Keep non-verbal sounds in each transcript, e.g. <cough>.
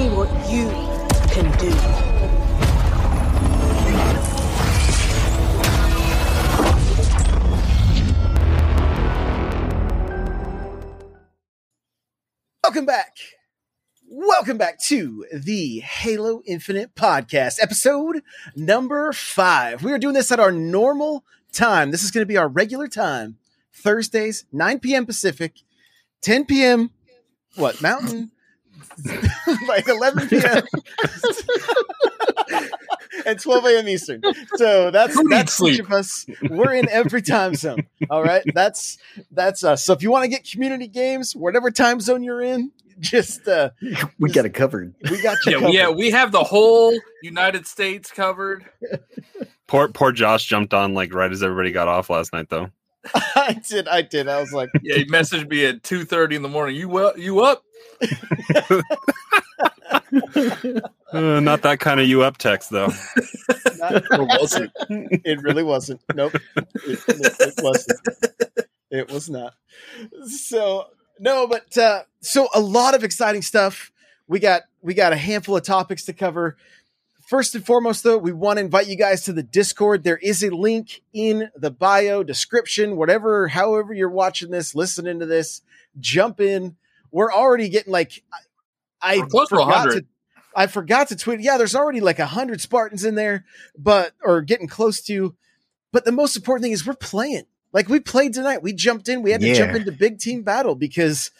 me what you can do. Welcome back. Welcome back to the Halo Infinite podcast, episode number five. We are doing this at our normal time. This is going to be our regular time, Thursdays, 9 p.m. Pacific, 10 p.m. What, Mountain? <laughs> like 11 p.m. <laughs> and 12 a.m. Eastern. So that's Who that's each of us. We're in every time zone. All right. That's that's us. So if you want to get community games, whatever time zone you're in, just uh We got it covered. we got you Yeah, covered. yeah, we have the whole United States covered. <laughs> Poor poor Josh jumped on like right as everybody got off last night though. <laughs> I did. I did. I was like, Yeah, he messaged me at two thirty in the morning. You up? You up? <laughs> Uh, not that kind of you up text though. not, Or was <laughs> it? it really wasn't. Nope. It, it, it wasn't. It was not. So no, but uh, so a lot of exciting stuff. We got we got a handful of topics to cover. First and foremost, though, we want to invite you guys to the Discord. There is a link in the bio description, whatever, however you're watching this, listening to this, jump in. We're already getting like I, I close to forgot 100. to I forgot to tweet. Yeah, there's already like a hundred Spartans in there, but or getting close to. But the most important thing is we're playing. Like we played tonight. We jumped in. We had to Yeah. jump into big team battle because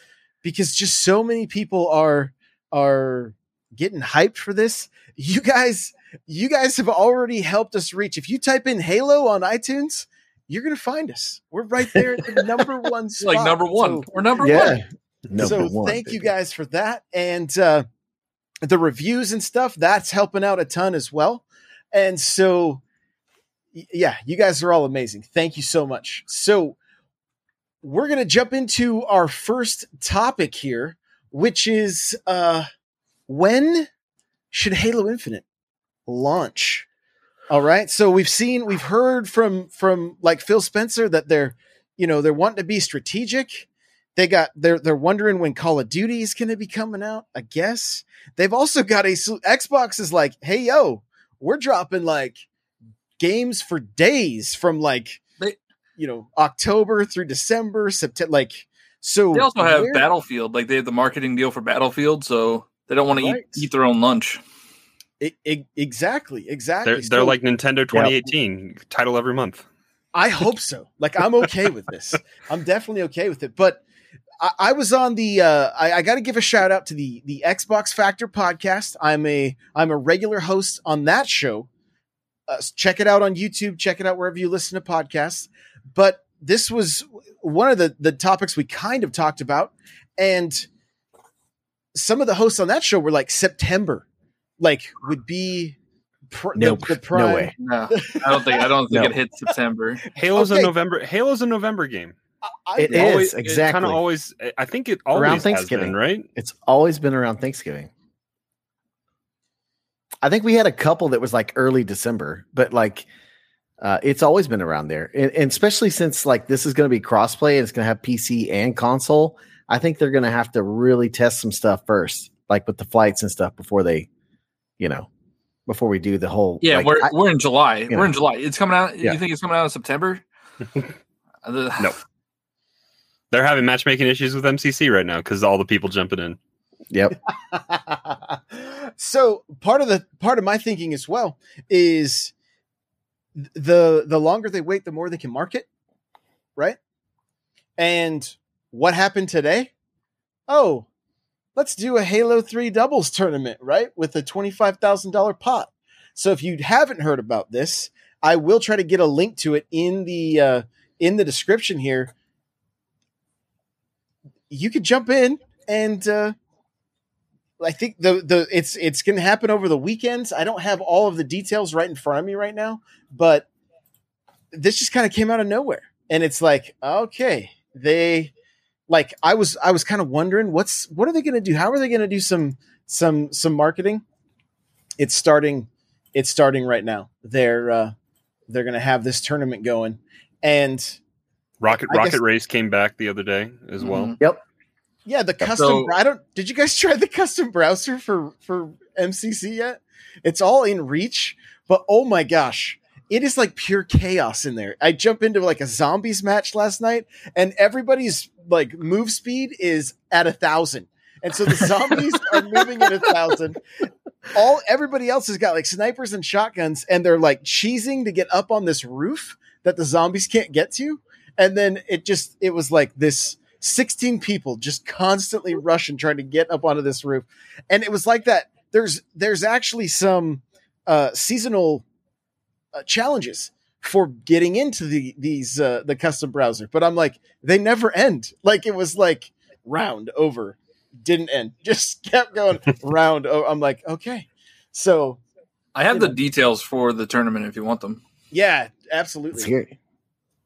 because just so many people are are getting hyped for this. You guys, you guys have already helped us reach. If you type in Halo on iTunes, you're gonna find us. We're right there at the <laughs> number one spot. like number one. So- We're number Yeah. one. Number so one, thank you guys for that and uh the reviews and stuff that's helping out a ton as well and so yeah you guys are all amazing thank you so much so we're gonna jump into our first topic here which is uh when should halo infinite launch all right so we've seen we've heard from from like phil spencer that they're you know they're wanting to be strategic they got they're they're wondering when Call of Duty is going to be coming out. I guess they've also got a Xbox is like, hey yo, we're dropping like games for days from like They- you know October through December, September. Like so, They also have Battlefield. Like they have the marketing deal for Battlefield, so they don't want to Right. eat, eat their own lunch. I- I- exactly, exactly. They're they're So- like Nintendo 2018 title every month. I hope so. Like I'm okay with this. <laughs> I'm definitely okay with it. But I, I was on the. Uh, I, I got to give a shout out to the the Xbox Factor podcast. I'm a I'm a regular host on that show. Uh, check it out on YouTube. Check it out wherever you listen to podcasts. But this was one of the the topics we kind of talked about, and some of the hosts on that show were like September, like would be pr- Nope. the, the prime. No way. No, I don't think I don't think <laughs> No. it hits September. Halo's Okay. a November. Halo's a November game. I, It I- is, Always- exactly. Kind of always. I think it always Around has Thanksgiving. been, right? It's always been around Thanksgiving. I think we had a couple that was like early December, but like uh, it's always been around there. And, and especially since like this is going to be crossplay and it's going to have PC and console, I think they're going to have to really test some stuff first, like with the flights and stuff before they, you know, before we do the whole. Yeah, like, we're I- we're in July. you We're know. in July. It's coming out. Yeah. You think it's coming out in September? <laughs> No. They're having matchmaking issues with MCC right now because all the people jumping in. yep. <laughs> so part of the part of my thinking as well is the the longer they wait the more they can market right and what happened today? Oh let's do a halo 3 doubles tournament right with a $25000 pot. So if you haven't heard about this i will try to get a link to it in the uh in the description here. You could jump in and uh I think the the it's it's going to happen over the weekends. I don't have all of the details right in front of me right now, but this just kind of came out of nowhere, and it's like okay, they like I was I was kind of wondering what's what are they going to do? How are they going to do some some some marketing? It's starting it's starting right now. They're uh, they're going to have this tournament going, and Rocket I Rocket guess- Race came back the other day as well. Mhm. Yep. Yeah, the custom. So- I don't. Did you guys <laughs> try the custom browser for for MCC yet? It's all in Reach, but oh my gosh, it is like pure chaos in there. I jump into like a zombies match last night, and everybody's like move speed is at a thousand, and so the zombies <laughs> are moving at a thousand. All everybody else has got like snipers and shotguns, and they're like cheesing to get up on this roof that the zombies can't get to, and then it just it was like this 16 people just constantly rushing trying to get up onto this roof. And it was like that. There's there's actually some uh seasonal uh, challenges for getting into the these uh the custom browser but i'm like they never end like it was like round over didn't end <laughs> just kept going round oh i'm like okay so I have the know. details for the tournament if you want them. yeah absolutely hear.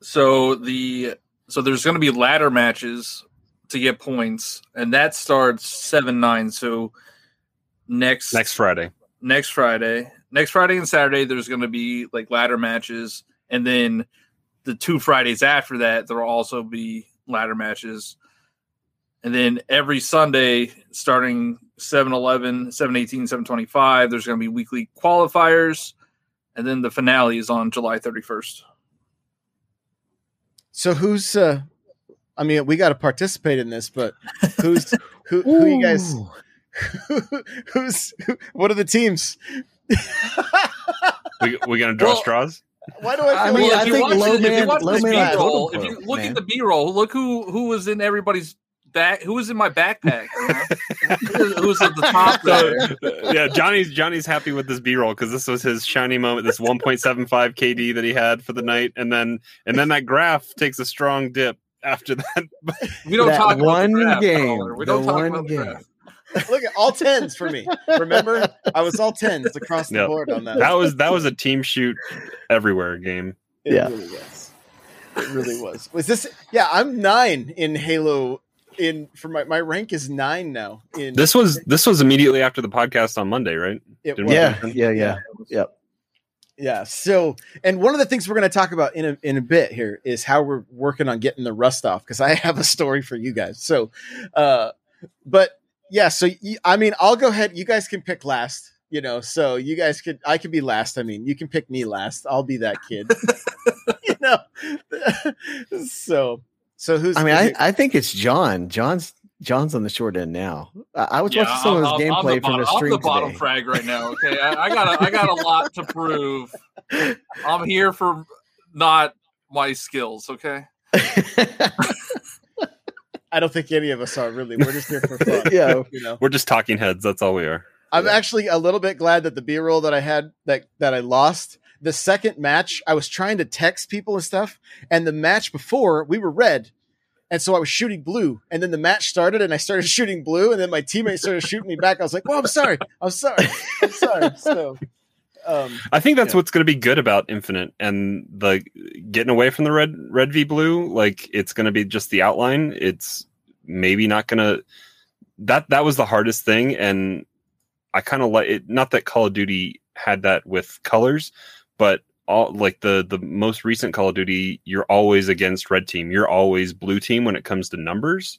So the so there's going to be ladder matches to get points, and that starts seven nine. So next Next Friday. next Friday, next Friday and Saturday, there's going to be like ladder matches, and then the two Fridays after that, there will also be ladder matches, and then every Sunday, starting 7 11, 7 18, 7 25, there's going to be weekly qualifiers, and then the finale is on July 31st. So who's uh I mean we got to participate in this but who's <laughs> who who you guys Ooh. <laughs> who's who, what are the teams? We we gonna draw Well, straws? Why do I feel I mean, like I if you think watch, low the- if you man- low this man B-roll, if you look man. at the B-roll, look who who was in everybody's back. Who was in my backpack? you know? who was at the top? So, yeah, Johnny's Johnny's happy with this B roll because this was his shiny moment, this 1.75 KD that he had for the night, and then and then that graph takes a strong dip after that. We don't That talk about one the draft, game, Tyler. We don't talk one about the game. draft. <laughs> look at all tens for me. Remember? I was all tens across the Yep. board on that. that was that was a team shoot everywhere game. It Yeah. really was. It really was. Was this yeah, I'm 9 in Halo in for my my rank is 9 now in This was this was immediately after the podcast on Monday, right? it was. Yeah, yeah, yeah. Yep. Yeah. So, and one of the things we're going to talk about in a, in a bit here is how we're working on getting the rust off because I have a story for you guys. So, uh, but yeah, so I mean, I'll go ahead. You guys can pick last, you know, so you guys could, I could be last. I mean, you can pick me last. I'll be that kid, <laughs> you know? <laughs> so, so who's, I mean, I, I think it's John. John's John's on the short end now. I, I was Yeah, watching some of I'm- his I'm- I'm gameplay the from the bottom- stream I'm the bottom today. frag right now. Okay, I, I got a, I got a lot to prove. <laughs> I'm here for not my skills. Okay. I don't think any of us are really, we're just here for fun. <laughs> Yeah. You know? We're just talking heads. That's all we are. I'm Yeah. actually a little bit glad that the B roll that I had that that I lost. The second match, I was trying to text people and stuff, and the match before we were red, and so I was shooting blue, and then the match started, and I started <laughs> shooting blue, and then my teammate started shooting me back. I was like, "Well, I'm sorry, I'm sorry, I'm sorry." So, um, I think that's Yeah. what's going to be good about Infinite and the getting away from the red red v blue. Like it's going to be just the outline. It's maybe not going to that that was the hardest thing, and I kind of like it. Not that Call of Duty had that with colors, but all like the the most recent Call of Duty, you're always against red team. You're always blue team when it comes to numbers.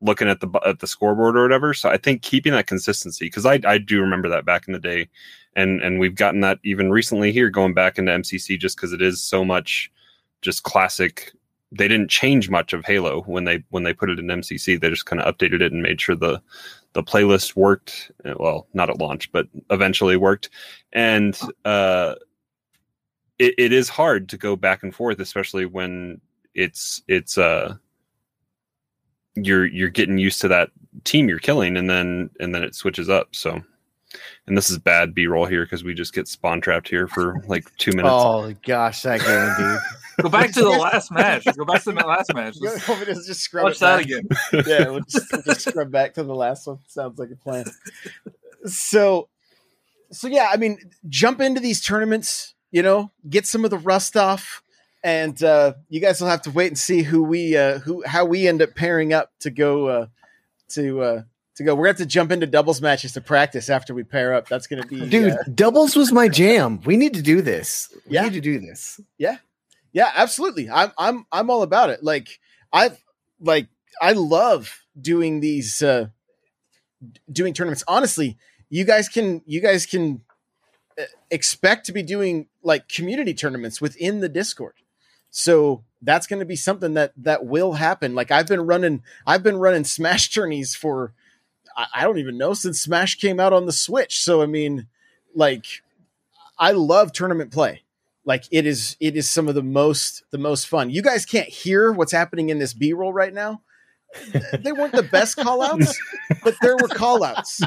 Looking at the at the scoreboard or whatever, so I think keeping that consistency because I I do remember that back in the day, and and we've gotten that even recently here going back into MCC just because it is so much just classic. They didn't change much of Halo when they when they put it in MCC. They just kind of updated it and made sure the the playlist worked. uh, Well, not at launch, but eventually worked. And uh, it, it is hard to go back and forth, especially when it's it's uh you're you're getting used to that team you're killing, and then and then it switches up. So and this is bad b-roll here because we just get spawn trapped here for like two minutes <laughs> oh gosh, that game, dude. Go back to the <laughs> last match. Go back to the last match. you Let's want me just scrub watch that back? again. <laughs> yeah, we'll just, we'll just scrub back to the last one. Sounds like a plan. So, so yeah, I mean, jump into these tournaments. You know, get some of the rust off, and uh, you guys will have to wait and see who we uh, who how we end up pairing up to go uh, to uh, to go. We're gonna have to jump into doubles matches to practice after we pair up. That's gonna be Dude, uh, doubles was my jam. We need to do this. We Yeah. need to do this. Yeah, yeah, absolutely. I'm I'm I'm all about it. Like I've like I love doing these uh doing tournaments. Honestly, you guys can you guys can uh, expect to be doing like community tournaments within the Discord. So that's going to be something that that will happen. Like I've been running I've been running Smash tourneys for I, I don't even know since Smash came out on the Switch. So I mean, like I love tournament play. Like it is it is some of the most the most fun. You guys can't hear what's happening in this B-roll right now. they weren't the best call outs, but there were call outs.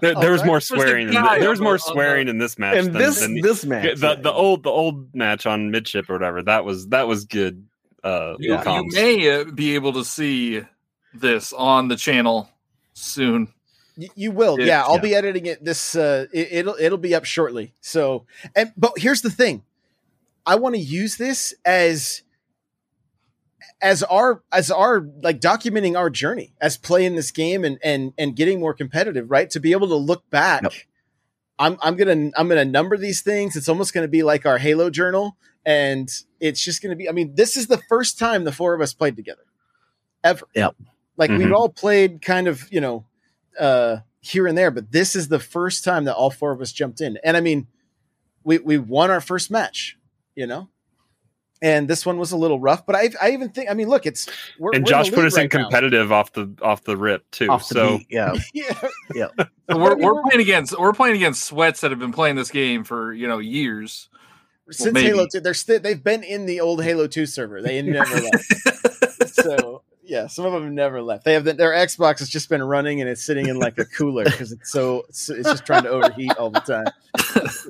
There, there was Alright. more There's a swearing. In there was more swearing the- in this match And than, this than this match, the, the old the old match on midship or whatever. That was that was good. Uh, You, you may uh, be able to see this on the channel soon. Y- You will, Yeah, yeah. I'll yeah. be editing it. This uh, it, it'll it'll be up shortly. So, and but here's the thing, I want to use this as as our as our like documenting our journey as playing this game and and and getting more competitive, right? To be able to look back. Yep. I'm I'm gonna I'm gonna number these things. It's almost gonna be like our Halo journal, and it's just gonna be. I mean, this is the first time the four of us played together, ever. Yep. Like we've Mhm. all played kind of, you know, uh here and there, but this is the first time that all four of us jumped in. And I mean, we we won our first match, you know. And this one was a little rough, but I I even think I mean, look, it's we're, and we're Josh put lead us in right now. competitive off the off the rip too. off the so beat, yeah. <laughs> yeah, So we're, we're we're- playing against we're playing against sweats that have been playing this game for you know years. since maybe. Halo 2, they're still they've been in the old Halo 2 server. They never left. <laughs> so yeah, some of them have never left. They have the, their Xbox has just been running and it's sitting in like a cooler because it's so it's, just trying to overheat all the time. <laughs>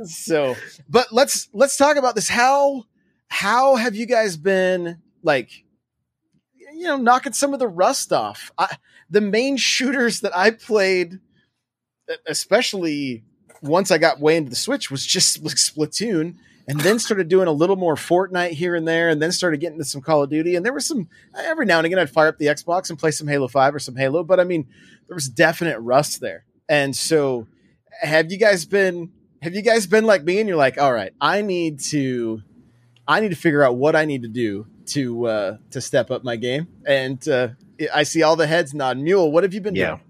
So, but let's let's talk about this. How how have you guys been like? You know, knocking some of the rust off. I, the main shooters that I played, especially once I got way into the Switch, was just like Splatoon and then started doing a little more Fortnite here and there, and then started getting into some Call of Duty. And there was some every now and again I'd fire up the Xbox and play some Halo Five or some Halo, but I mean there was definite rust there. And so, have you guys been? Have you guys been like me? And you're like, all right, I need to, I need to figure out what I need to do to uh, to step up my game. And uh, I see all the heads nod. Mule, what have you been Yeah. doing?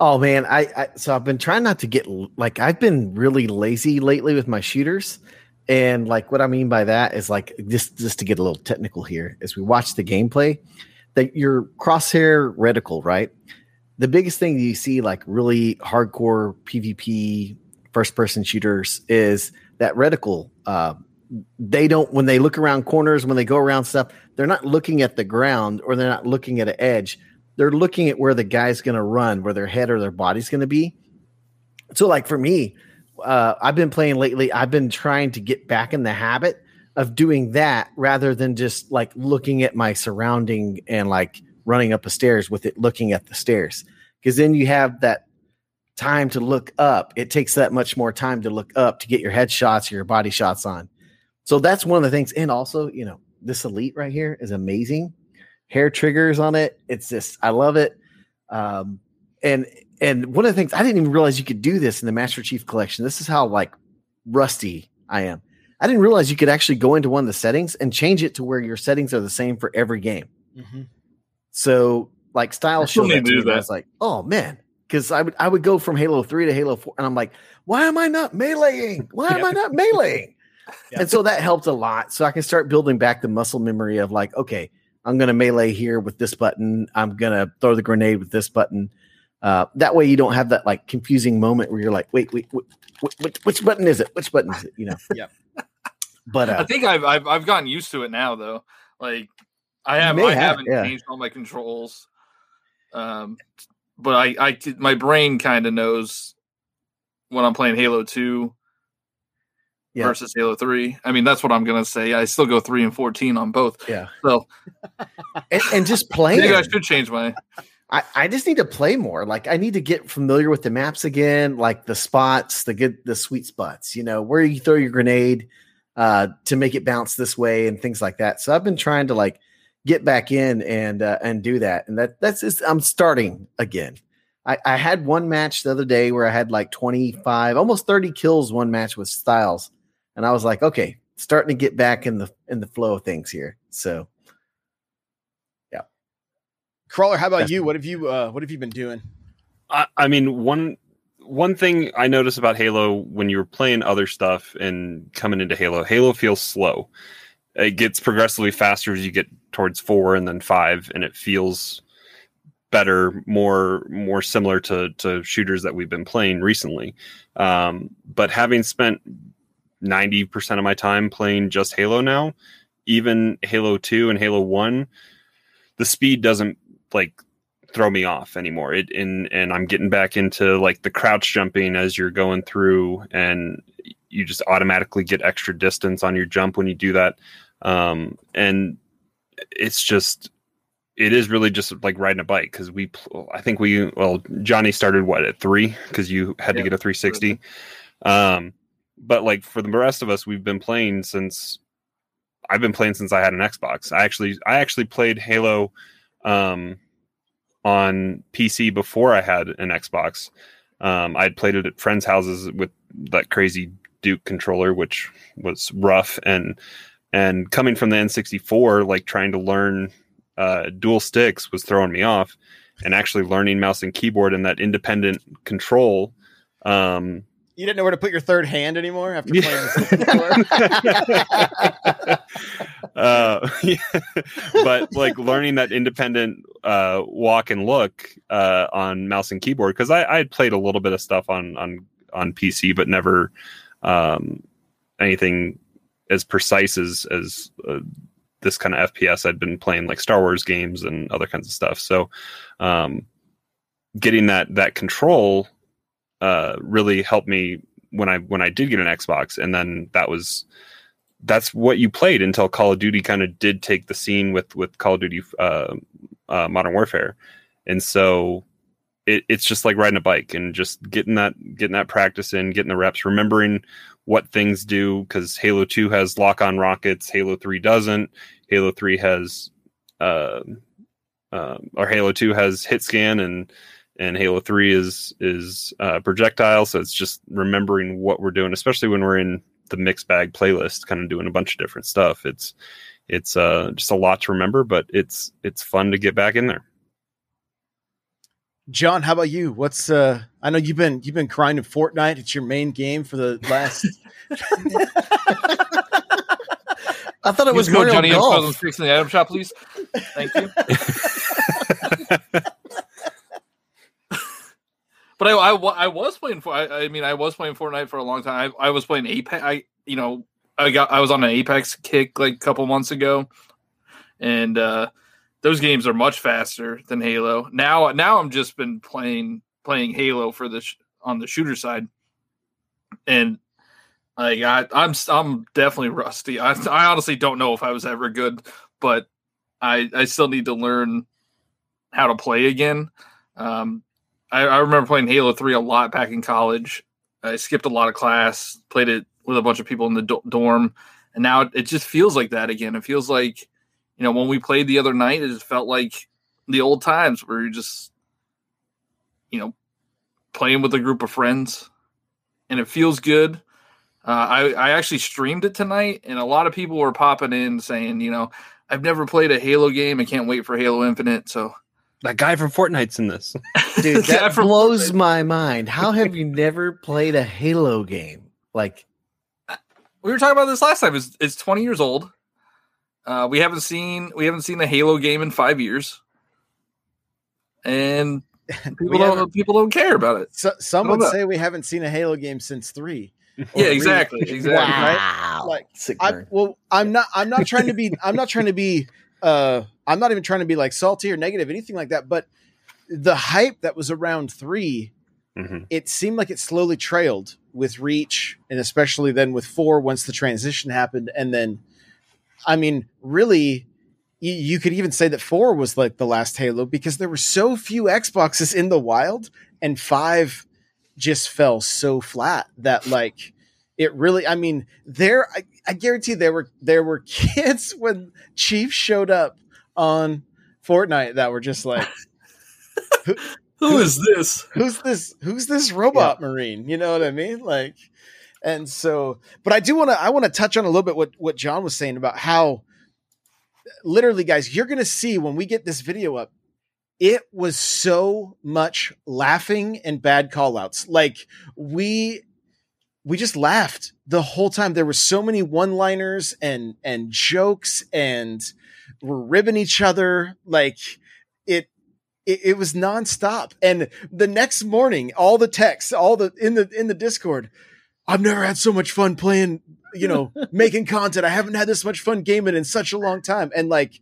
Oh man, I, I so I've been trying not to get like I've been really lazy lately with my shooters. And like what I mean by that is like just just to get a little technical here as we watch the gameplay, that your crosshair reticle, right? The biggest thing you see like really hardcore PvP first person shooters is that reticle uh they don't when they look around corners when they go around stuff they're not looking at the ground or they're not looking at an edge they're looking at where the guy's going to run, where their head or their body's going to be. So, like for me, uh, I've been playing lately. I've been trying to get back in the habit of doing that rather than just like looking at my surrounding and like running up the stairs with it looking at the stairs. Because then you have that time to look up. It takes that much more time to look up to get your headshots or your body shots on. So that's one of the things. And also, you know, this elite right here is amazing hair triggers on it. It's just I love it. Um, and and one of the things I didn't even realize you could do this in the Master Chief Collection. This is how like rusty I am. I didn't realize you could actually go into one of the settings and change it to where your settings are the same for every game. Mm-hmm. So like style I still showed need that to to me, do and I was like, oh man, because I would I would go from Halo Three to Halo Four, and I'm like, why am I not meleeing? Why am I not <laughs> meleeing? Yeah. And so that helped a lot. So I can start building back the muscle memory of like, okay, I'm going to melee here with this button. I'm going to throw the grenade with this button. Uh, that way you don't have that like confusing moment where you're like, wait, wait, wait, which, which button is it? Which button is it? You know? yeah. But I uh, think I've, I've I've gotten used to it now though. Like I have may I have, haven't yeah. changed all my controls. Um but I I my brain kind of knows when I'm playing Halo 2 Yeah. versus Halo 3. I mean, that's what I'm going to say. I still go 3 and 14 on both. yeah. So, And, and just playing. <laughs> maybe I should change my I, I just need to play more. Like I need to get familiar with the maps again, like the spots, the good the sweet spots, you know, where you throw your grenade uh to make it bounce this way and things like that. So I've been trying to like get back in and uh, and do that. And that that's just I'm starting again. I, I had one match the other day where I had like 25, almost 30 kills one match with Styles. And I was like, okay, starting to get back in the in the flow of things here. So Crawler, how about Yes. you? What have you uh what have you been doing? I, I mean, one one thing I noticed about Halo when you were playing other stuff and coming into Halo, Halo feels slow. It gets progressively faster as you get towards four and then five, and it feels better, more more similar to to shooters that we've been playing recently. Um, but having spent ninety percent of my time playing just Halo now, even Halo Two and Halo One, the speed doesn't like throw me off anymore. It and and I'm getting back into like the crouch jumping as you're going through, and you just automatically get extra distance on your jump when you do that. Um, and it's just it is really just like riding a bike because we I think we well Johnny started what at three because you had to get a 360. Um, but like for the rest of us, we've been playing since I've been playing since I had an Xbox. I actually I actually played Halo um on PC before I had an Xbox. Um, I'd played it at friends' houses with that crazy Duke controller, which was rough. And and coming from the N64, like trying to learn uh, dual sticks was throwing me off. And actually learning mouse and keyboard and that independent control. Um, You didn't know where to put your third hand anymore after Yeah. playing before? <laughs> <laughs> uh, <laughs> <laughs> yeah. but like learning that independent uh, walk and look uh, on mouse and keyboard because I, I had played a little bit of stuff on on on PC, but never um, anything as precise as as uh, this kind of FPS. I'd been playing like Star Wars games and other kinds of stuff. So um, getting that that control uh, really helped me when I when I did get an Xbox, and then that was that's what you played until Call of Duty kind of did take the scene with with Call of Duty uh, uh, Modern Warfare, and so it, it's just like riding a bike and just getting that getting that practice in, getting the reps, remembering what things do because Halo Two has lock on rockets, Halo Three doesn't. Halo Three has, uh, uh, or Halo Two has hit scan and and Halo Three is is uh, projectile. So it's just remembering what we're doing, especially when we're in the mixed bag playlist, kind of doing a bunch of different stuff. It's it's uh, just a lot to remember, but it's it's fun to get back in there. John, how about you? What's uh I know you've been you've been crying in Fortnite. It's your main game for the last <laughs> <laughs> I thought it was Use code Mario Johnny M. Golf. Cousins Freaks in the item shop, please. Thank you. <laughs> But I, I, I was playing for I, I mean I was playing Fortnite for a long time. I, I was playing Apex. I you know I got I was on an Apex kick like a couple months ago, and uh, those games are much faster than Halo. Now now I'm just been playing playing Halo for the sh- on the shooter side, and like I I'm I'm definitely rusty. I I honestly don't know if I was ever good, but I I still need to learn how to play again. Um, I, I remember playing Halo Three a lot back in college. I skipped a lot of class, played it with a bunch of people in the do- dorm, and now it, it just feels like that again. It feels like, you know, when we played the other night, it just felt like the old times where you're just, you know, playing with a group of friends, and it feels good. Uh, I I actually streamed it tonight, and a lot of people were popping in saying, you know, I've never played a Halo game. I can't wait for Halo Infinite. So That guy from Fortnite's in this. <laughs> Dude, that blows Fortnite. my mind. How have you never played a Halo game? Like, we were talking about this last time. It's, it's 20 years old. Uh, we haven't seen we haven't seen a Halo game in five years, and <laughs> people don't people don't care about it. so, some would know. say we haven't seen a Halo game since three. Yeah, three. exactly, <laughs> exactly. wow. Like, Sick I burn. well, I'm not. I'm not trying to be. I'm not trying to be. Uh, I'm not even trying to be like salty or negative, anything like that. But the hype that was around three, Mhm. it seemed like it slowly trailed with Reach, and especially then with four once the transition happened, and then, I mean, really, you, you could even say that four was like the last Halo because there were so few Xboxes in the wild, and five just fell so flat that like it really i mean there I, I guarantee there were there were <laughs> kids when chief showed up on fortnite that were just like <laughs> Who is this? who's this who's this robot marine you know what i mean like and so but i do want to i want to touch on a little bit what what john was saying about how literally guys you're gonna see when we get this video up it was so much laughing and bad callouts. Like we we just laughed the whole time. There were so many one-liners and and jokes and we're ribbing each other. Like it it, it was nonstop. And the next morning, all the texts, all the in the in the Discord, I've never had so much fun playing, you know, <laughs> making content. I haven't had this much fun gaming in such a long time. And like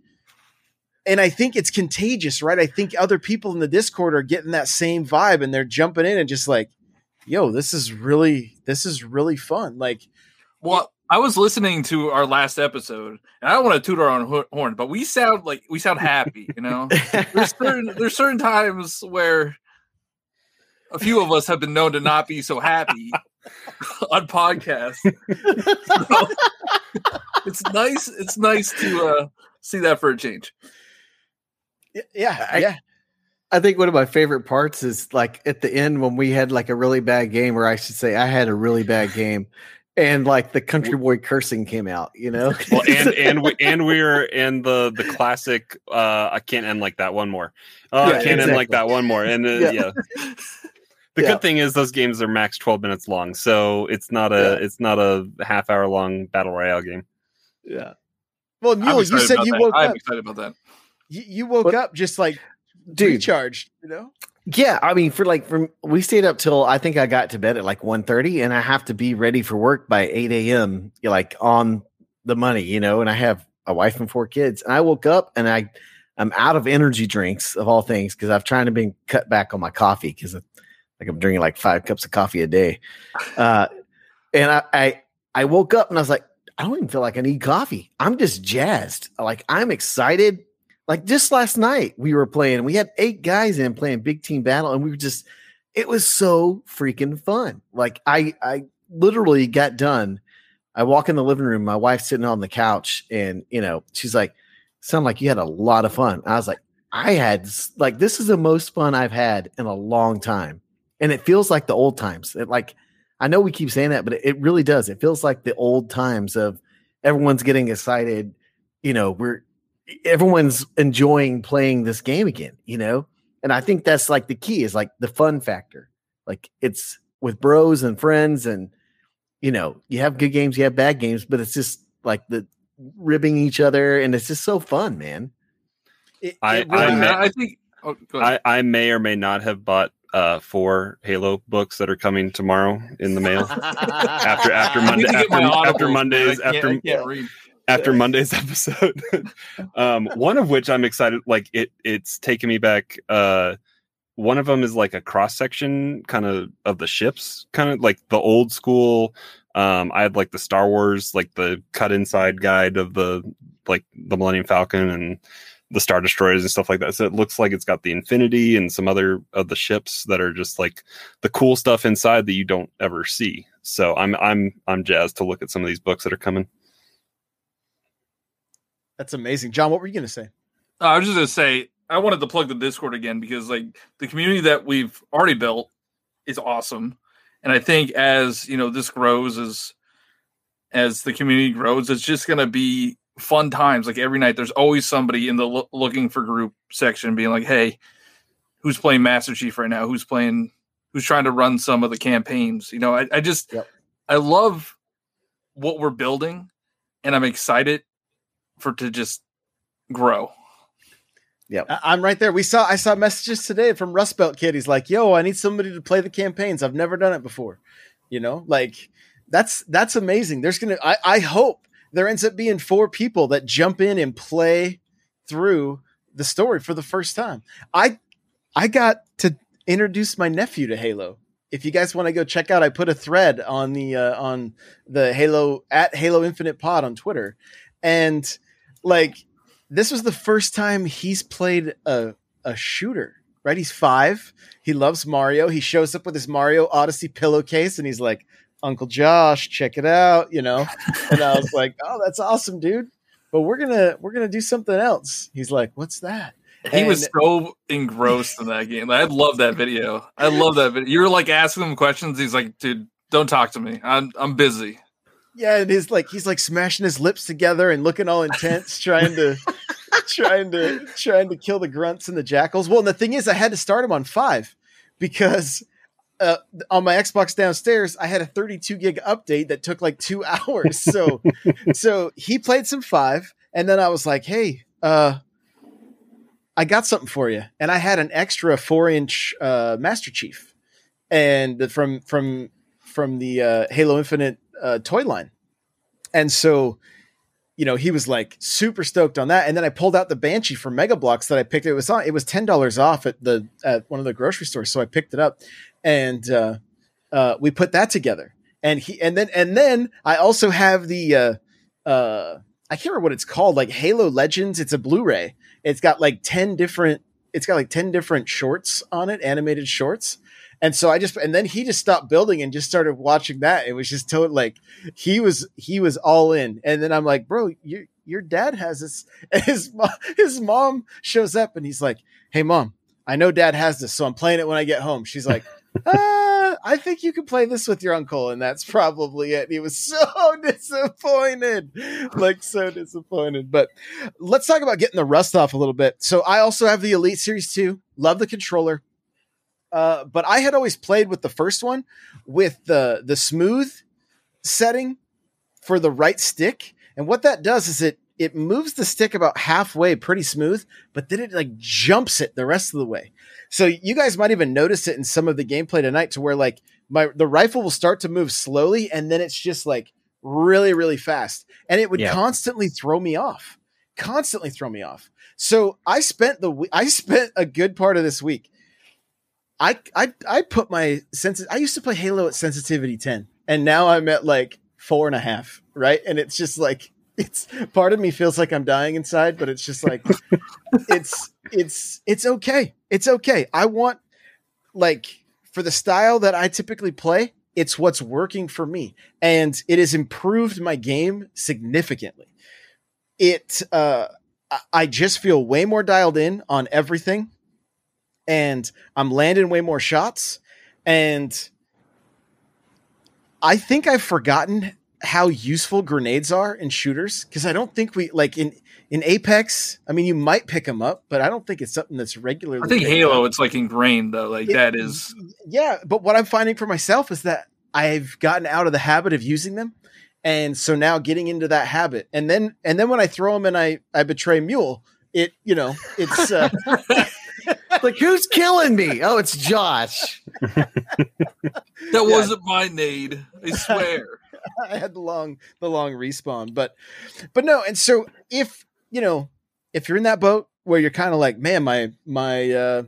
and I think it's contagious, right? I think other people in the Discord are getting that same vibe and they're jumping in and just like, yo, this is really this is really fun. Like Well, I was listening to our last episode, and I don't want to toot our own horn, but we sound like we sound happy. You know, there's <laughs> certain there's certain times where a few of us have been known to not be so happy <laughs> on podcasts. So, it's nice. It's nice to uh, see that for a change. y- yeah, I- yeah. I think one of my favorite parts is like at the end when we had like a really bad game, or I should say I had a really bad game, and like the country boy cursing came out, you know? <laughs> Well, and <laughs> and we and we're in the the classic. Uh, I can't end like that. One more. Oh, Yeah, I can't end like that. One more. And uh, Yeah. yeah. <laughs> The Yeah. good thing is those games are max twelve minutes long, so it's not a it's not a half hour long battle royale game. yeah. Well, I'm Mule, you said you that. woke I'm up. excited about that. You, you woke But- up just like Dude, recharged, you know? Yeah, I mean, for like, from we stayed up till I think I got to bed at like 1.30 and I have to be ready for work by eight a.m. Like on the money, you know. And I have a wife and four kids. And I woke up and I I'm out of energy drinks of all things because I've trying to be cut back on my coffee because like I'm drinking like five cups of coffee a day. Uh, and I, I I woke up and I was like, I don't even feel like I need coffee. I'm just jazzed. Like I'm excited. Like just last night we were playing. We had eight guys in playing big team battle, and we were just. It was so freaking fun. Like I I literally got done. I walk in the living room. My wife's sitting on the couch, and you know she's like, "Sound like you had a lot of fun." I was like, "I had like this is the most fun I've had in a long time." and it feels like the old times. It like I know we keep saying that, but it really does. It feels like the old times of everyone's getting excited. You know, we're everyone's enjoying playing this game again. You know, and I think that's like the key is like the fun factor. Like it's with bros and friends, and you know, you have good games, you have bad games, but it's just like the ribbing each other, and it's just so fun, man. It, I- it I really- met- I, I think. Oh. I, I may or may not have bought uh, four Halo books that are coming tomorrow in the mail <laughs> after after I Monday to get my after, after. Mondays I can't, after I can't read. After Monday's <laughs> episode. um, one of which I'm excited. Like it, it's taken me back. Uh, one of them is like a cross section kind of of the ships, kind of like the old school. Um, I had like the Star Wars, like the cut inside guide of the like the Millennium Falcon and the Star Destroyers and stuff like that. So it looks like it's got the Infinity and some other of the ships that are just like the cool stuff inside that you don't ever see. So I'm I'm I'm jazzed to look at some of these books that are coming. That's amazing. John, what were you going to say? Uh, I was just gonna say I wanted to plug the Discord again because like the community that we've already built is awesome, and I think as you know this grows as as the community grows, it's just gonna be fun times. Like every night, there's always somebody in the loo- looking for group section being like, "Hey, who's playing Master Chief right now? Who's playing? Who's trying to run some of the campaigns?" You know, I, I just Yep. I love what we're building, and I'm excited for to just grow. I- I'm right there. We saw I saw messages today from Rust Belt Kid. He's like, "Yo, I need somebody to play the campaigns. I've never done it before." You know, like that's that's amazing. There's gonna. I, I hope there ends up being four people that jump in and play through the story for the first time. I I got to introduce my nephew to Halo. If you guys want to go check out, I put a thread on the uh, on the Halo at Halo Infinite Pod on Twitter, and like this was the first time he's played a a shooter. Right? He's five. He loves Mario. He shows up with his Mario Odyssey pillowcase, and he's like, "Uncle Josh, check it out," you know. And I was like, "Oh, that's awesome, dude." But we're gonna we're gonna do something else. He's like, "What's that?" He was so engrossed in that game. I love that video. I love that video. You're like asking him questions. He's like, dude, don't talk to me. I'm I'm busy. Yeah, and his like he's like smashing his lips together and looking all intense, trying to <laughs> trying to trying to kill the grunts and the jackals. Well, and the thing is, I had to start him on five because uh, on my Xbox downstairs, I had a 32 gig update that took like two <laughs> hours. So so he played some five, and then I was like, hey, uh, I got something for you, and I had an extra four inch uh, Master Chief, and from from from the uh, Halo Infinite uh, toy line, and so you know he was like super stoked on that. And then I pulled out the Banshee from Mega Bloks that I picked. It was on. It was ten dollars off at the at one of the grocery stores, so I picked it up, and uh, uh, we put that together. And he and then and then I also have the uh, uh, I can't remember what it's called, like Halo Legends. It's a Blu-ray. It's got like ten different. It's got like ten different shorts on it, animated shorts. And so I just and then he just stopped building and just started watching that. It was just totally like he was he was all in. And then I'm like, bro, your your dad has this. <laughs> And his mom, his mom shows up and he's like, hey mom, I know dad has this, so I'm playing it when I get home. She's like, uh, <laughs> I think you can play this with your uncle, and that's probably it. He was <laughs> so disappointed, like so disappointed. But let's talk about getting the rust off a little bit. So I also have the Elite Series 2, love the controller. Uh, but I had always played with the first one with the the smooth setting for the right stick. And what that does is it it moves the stick about halfway pretty smooth, but then it like jumps it the rest of the way. So you guys might even notice it in some of the gameplay tonight to where like my the rifle will start to move slowly and then it's just like really really fast and it would Yeah. constantly throw me off. Constantly throw me off. So I spent the I spent a good part of this week I I I put my sense. I used to play Halo at sensitivity ten, and now I'm at like four and a half, right? And it's just like it's part of me feels like I'm dying inside, but it's just like <laughs> it's it's it's okay. It's okay. I want like for the style that I typically play, it's what's working for me, and it has improved my game significantly. It uh, I just feel way more dialed in on everything and I'm landing way more shots. And I think I've forgotten how useful grenades are in shooters because I don't think we like in in Apex. I mean, you might pick them up, but I don't think it's something that's regularly. I think Halo, up. it's like ingrained though. Like It- that is yeah. But what I'm finding for myself is that I've gotten out of the habit of using them. And so now getting into that habit, and then and then when I throw them and I I betray Mule, it you know it's uh, <laughs> like who's killing me? Oh, it's Josh. that wasn't my nade. I swear. <laughs> I had the long the long respawn, but but no, and so if you know if you're in that boat where you're kind of like, man, my my uh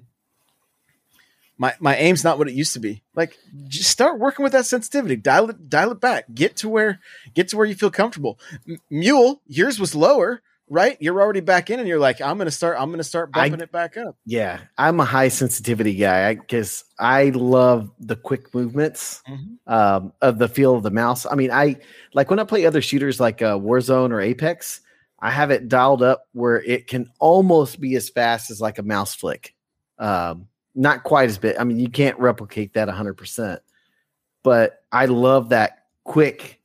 my my aim's not what it used to be. Like, just start working with that sensitivity. Dial it dial it back. Get to where get to where you feel comfortable. M- Mule, yours was lower, right? You're already back in, and you're like, I'm gonna start. I'm gonna start I- bumping it back up. Yeah, I'm a high sensitivity guy because I, love the quick movements Mhm. um, of the feel of the mouse. I mean, I like when I play other shooters like uh, Warzone or Apex. I have it dialed up where it can almost be as fast as like a mouse flick. Um, not quite as bit. I mean, you can't replicate that 100%, but I love that quick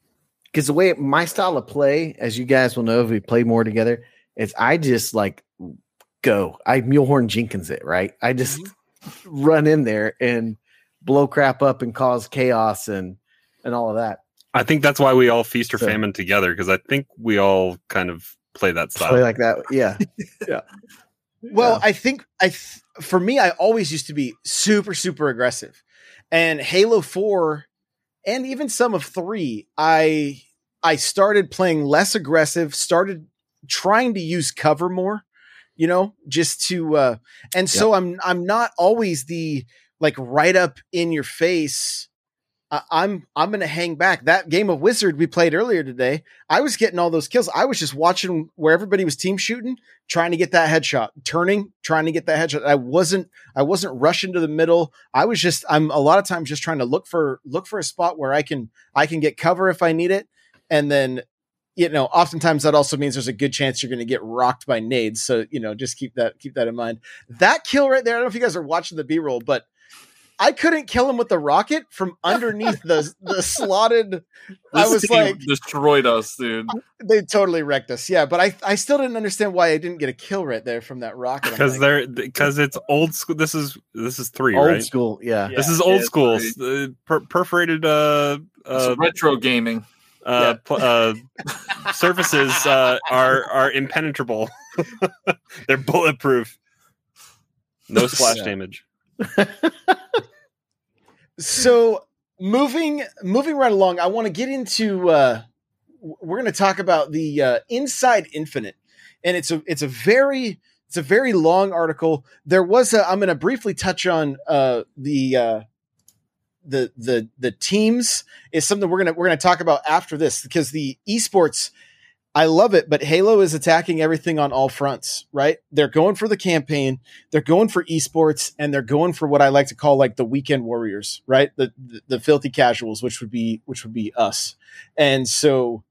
because the way my style of play, as you guys will know if we play more together, is I just like go. I Mulehorn Jenkins it, right? I just mm-hmm. run in there and blow crap up and cause chaos and and all of that. I think that's why we all feast or So- famine together because I think we all kind of play that style. Play like that. Yeah. <laughs> yeah. Well, Yeah. I think I th- for me, I always used to be super super aggressive, and Halo Four, and even some of three, I I started playing less aggressive, started trying to use cover more, you know, just to uh and so I'm I'm not always the like right up in your face. I, I'm I'm gonna hang back. That game of Wizard we played earlier today, I was getting all those kills. I was just watching where everybody was team shooting, trying to get that headshot, turning, trying to get that headshot. I wasn't I wasn't rushing to the middle. I was just I'm a lot of times just trying to look for look for a spot where I can I can get cover if I need it, and then you know oftentimes that also means there's a good chance you're going to get rocked by nades. So you know just keep that keep that in mind. That kill right there. I don't know if you guys are watching the B roll, but I couldn't kill him with the rocket from <laughs> underneath the the slotted. I was team like, destroyed us, dude. they totally wrecked us. Yeah, but I I still didn't understand why I didn't get a kill right there from that rocket. Because like, they're because it's old school. This is this is three, Old right? school, yeah. Yeah. This is old Yeah, school. Uh, per- perforated uh, It's uh, retro gaming. uh, pl- uh, surfaces uh, are are impenetrable. <laughs> They're bulletproof. No <laughs> splash Yeah. damage. So moving moving right along i want to get into uh we're going to talk about the uh inside infinite. And it's a it's a very it's a very long article. There was a i'm going to briefly touch on uh the uh the the the teams. Is something we're to we're going to talk about after this because the esports I love it, but Halo is attacking everything on all fronts, right? They're going for the campaign, they're going for esports, and they're going for what I like to call like the weekend warriors, right? The the, the filthy casuals, which would be which would be us. And so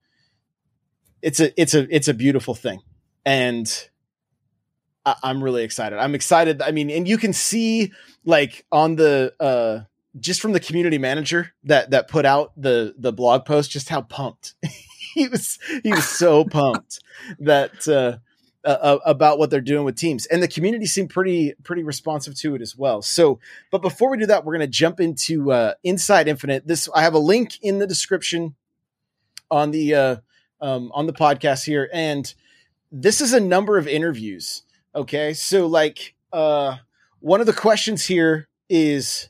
it's a it's a it's a beautiful thing. And I, I'm really excited. I'm excited. I mean, and you can see like on the uh just from the community manager that that put out the the blog post just how pumped <laughs> <laughs> he was he was so pumped that uh, uh, about what they're doing with teams, and the community seemed pretty pretty responsive to it as well. So, but before we do that, we're going to jump into uh, Inside Infinite. This I have a link in the description on the uh, um, on the podcast here, and this is a number of interviews. Okay, so like uh, one of the questions here is,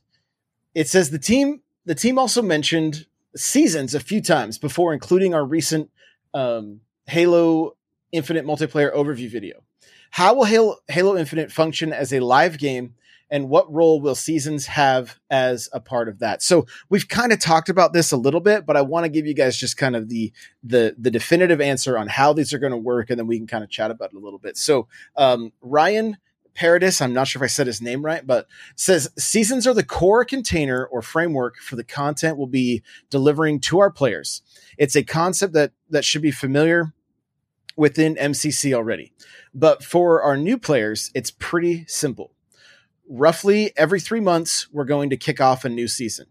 it says the team the team also mentioned seasons a few times before including our recent um, Halo Infinite multiplayer overview video. How will Halo, Halo Infinite function as a live game, and what role will seasons have as a part of that? So we've kind of talked about this a little bit, but I want to give you guys just kind of the the the definitive answer on how these are going to work, and then we can kind of chat about it a little bit. So um, Ryan. Paradis, I'm not sure if I said his name right, but says seasons are the core container or framework for the content we'll be delivering to our players. It's a concept that that should be familiar within MCC already. But for our new players, it's pretty simple. Roughly every 3 months we're going to kick off a new season.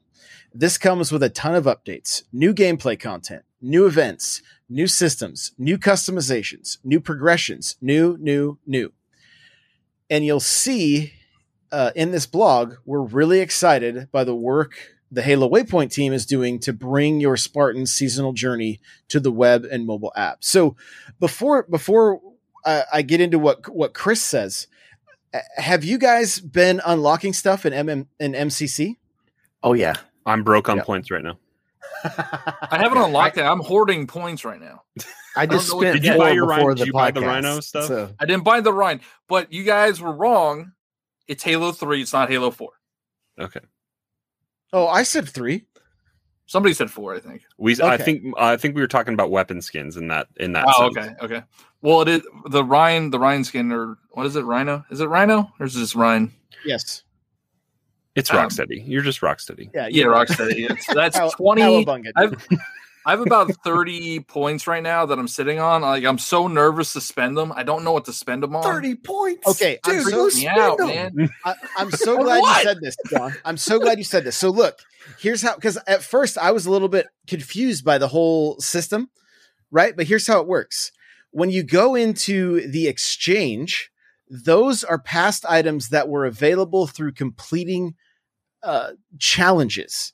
This comes with a ton of updates, new gameplay content, new events, new systems, new customizations, new progressions, new, new, new. And you'll see uh, in this blog, we're really excited by the work the Halo Waypoint team is doing to bring your Spartan seasonal journey to the web and mobile app. So before before I, I get into what what Chris says, uh, have you guys been unlocking stuff in MM in MCC? Oh yeah. I'm broke on Yeah. points right now. I haven't unlocked it. I'm hoarding points right now. I just know what- spent Did you buy your Rhino- the did you buy the Rhino stuff? so- I didn't buy the Rhine, but you guys were wrong. It's Halo 3, it's not Halo 4. Okay. Oh, I said three. Somebody said 4, I think. We I think I think we were talking about weapon skins in that in that. Oh, sense. okay, okay. Well, it is the Rhine, the Rhine skin, or what is it, Rhino? Is it Rhino or is this Rhine? Yes. It's Um, Rocksteady. You're just Rocksteady. Yeah. Yeah, you're right. Rocksteady. It's, that's <laughs> Cow- 20. Cowabunga. I've, I have <laughs> about <laughs> 30 points right now that I'm sitting on. Like, I'm so nervous to spend them. I don't know what to spend them on. Thirty points. Okay, I'm Dude, so freaks me out, man. I, I'm so glad you said this, John. I'm so glad you said this. So look, here's how because at first I was a little bit confused by the whole system, right? But here's how it works. When you go into the exchange, those are past items that were available through completing uh, challenges.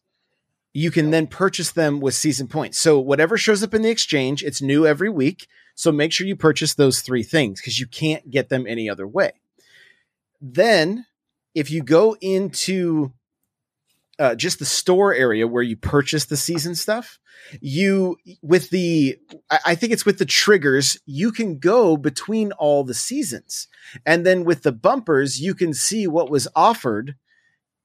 You can then purchase them with season points. So whatever shows up in the exchange, it's new every week. So make sure you purchase those three things because you can't get them any other way. Then, if you go into uh, just the store area where you purchase the season stuff, you with the I, I think it's with the triggers, you can go between all the seasons. And then with the bumpers, you can see what was offered